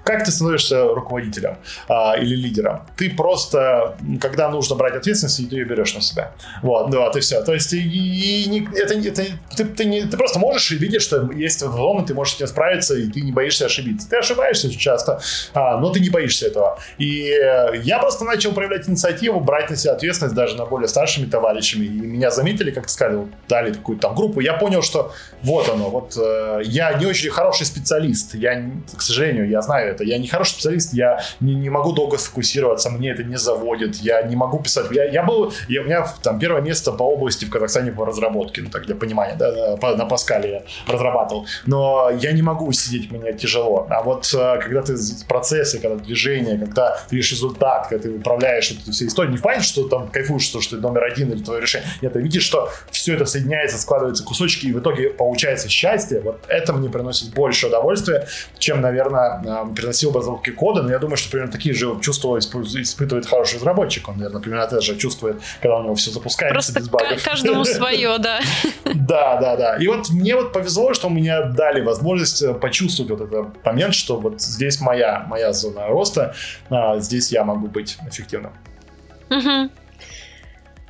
как ты становишься руководителем а, или лидером? Ты просто, когда нужно брать ответственность, ты ее берешь на себя. Вот, да, и все. То есть и, и, это, это, ты, ты, не, ты просто можешь и видишь, что есть взлом, и ты можешь с этим справиться, и ты не боишься ошибиться. Ты ошибаешься очень часто, а, но ты не боишься этого. И э, я просто начал проявлять инициативу, брать на себя ответственность даже на более старшими товарищами. И меня заметили, как ты сказал, дали какую-то там группу. Я понял, что вот оно, вот э, я я не очень хороший специалист. Я, к сожалению, я знаю это. Я не хороший специалист, я не, не могу долго сфокусироваться, мне это не заводит. Я не могу писать. Я, я был, я, у меня там первое место по области в Казахстане по разработке, ну так для понимания, да, по, на Паскале я разрабатывал. Но я не могу сидеть, мне тяжело. А вот э, когда ты процессы, когда движение, когда ты видишь результат, когда ты управляешь эту всю историю, не в плане, что там кайфуешь, что, что ты номер один или твое решение. Нет, ты видишь, что все это соединяется, складывается кусочки, и в итоге получается счастье. Вот это это мне приносит больше удовольствия, чем, наверное, приносил бы разработки кода. Но я думаю, что примерно такие же чувства испытывает хороший разработчик. Он, наверное, примерно это же чувствует, когда у него все запускается Просто без багов. каждому свое, да. Да, да, да. И вот мне вот повезло, что мне дали возможность э, почувствовать вот этот момент, что вот здесь моя, моя зона роста, а здесь я могу быть эффективным.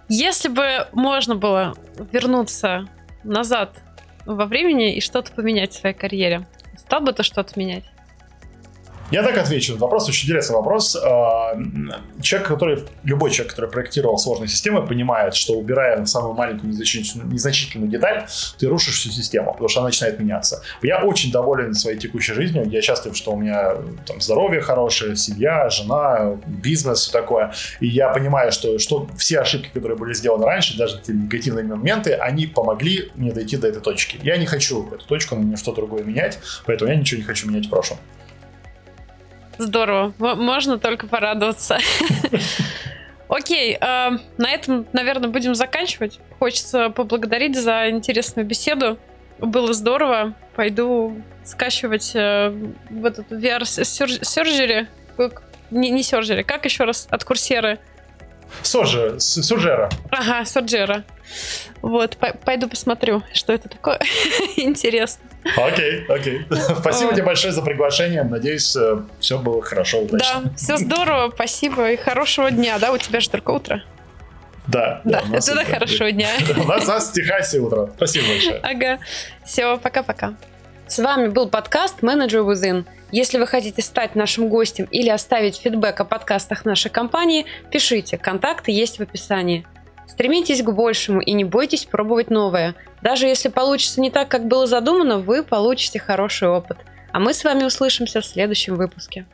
Если бы можно было вернуться назад во времени и что-то поменять в своей карьере? Стал бы ты что-то менять? Я так отвечу. Вопрос очень интересный вопрос. А, человек, который, любой человек, который проектировал сложные системы, понимает, что убирая самую маленькую незначительную, незначительную деталь, ты рушишь всю систему, потому что она начинает меняться. Я очень доволен своей текущей жизнью. Я счастлив, что у меня там здоровье хорошее, семья, жена, бизнес, все такое. И я понимаю, что, что все ошибки, которые были сделаны раньше, даже те негативные моменты, они помогли мне дойти до этой точки. Я не хочу эту точку на что другое менять, поэтому я ничего не хочу менять в прошлом. Здорово. Можно только порадоваться. Окей, э, на этом, наверное, будем заканчивать. Хочется поблагодарить за интересную беседу. Было здорово. Пойду скачивать э, вот эту VR Surgery. Не, не Surgery, как еще раз? От курсеры. Сожа, Сужера. Ага, Сужера. Вот, пойду посмотрю, что это такое. Интересно. Окей, окей. Спасибо тебе большое за приглашение. Надеюсь, э, все было хорошо, удачно. Да, все здорово, спасибо и хорошего дня. Да, у тебя же только утро. Да. Да, да это хорошего дня. У нас, у нас в Техасе утро. Спасибо большое. Ага. Все, пока-пока. С вами был подкаст Manager Within. Если вы хотите стать нашим гостем или оставить фидбэк о подкастах нашей компании, пишите. Контакты есть в описании. Стремитесь к большему и не бойтесь пробовать новое. Даже если получится не так, как было задумано, вы получите хороший опыт. А мы с вами услышимся в следующем выпуске.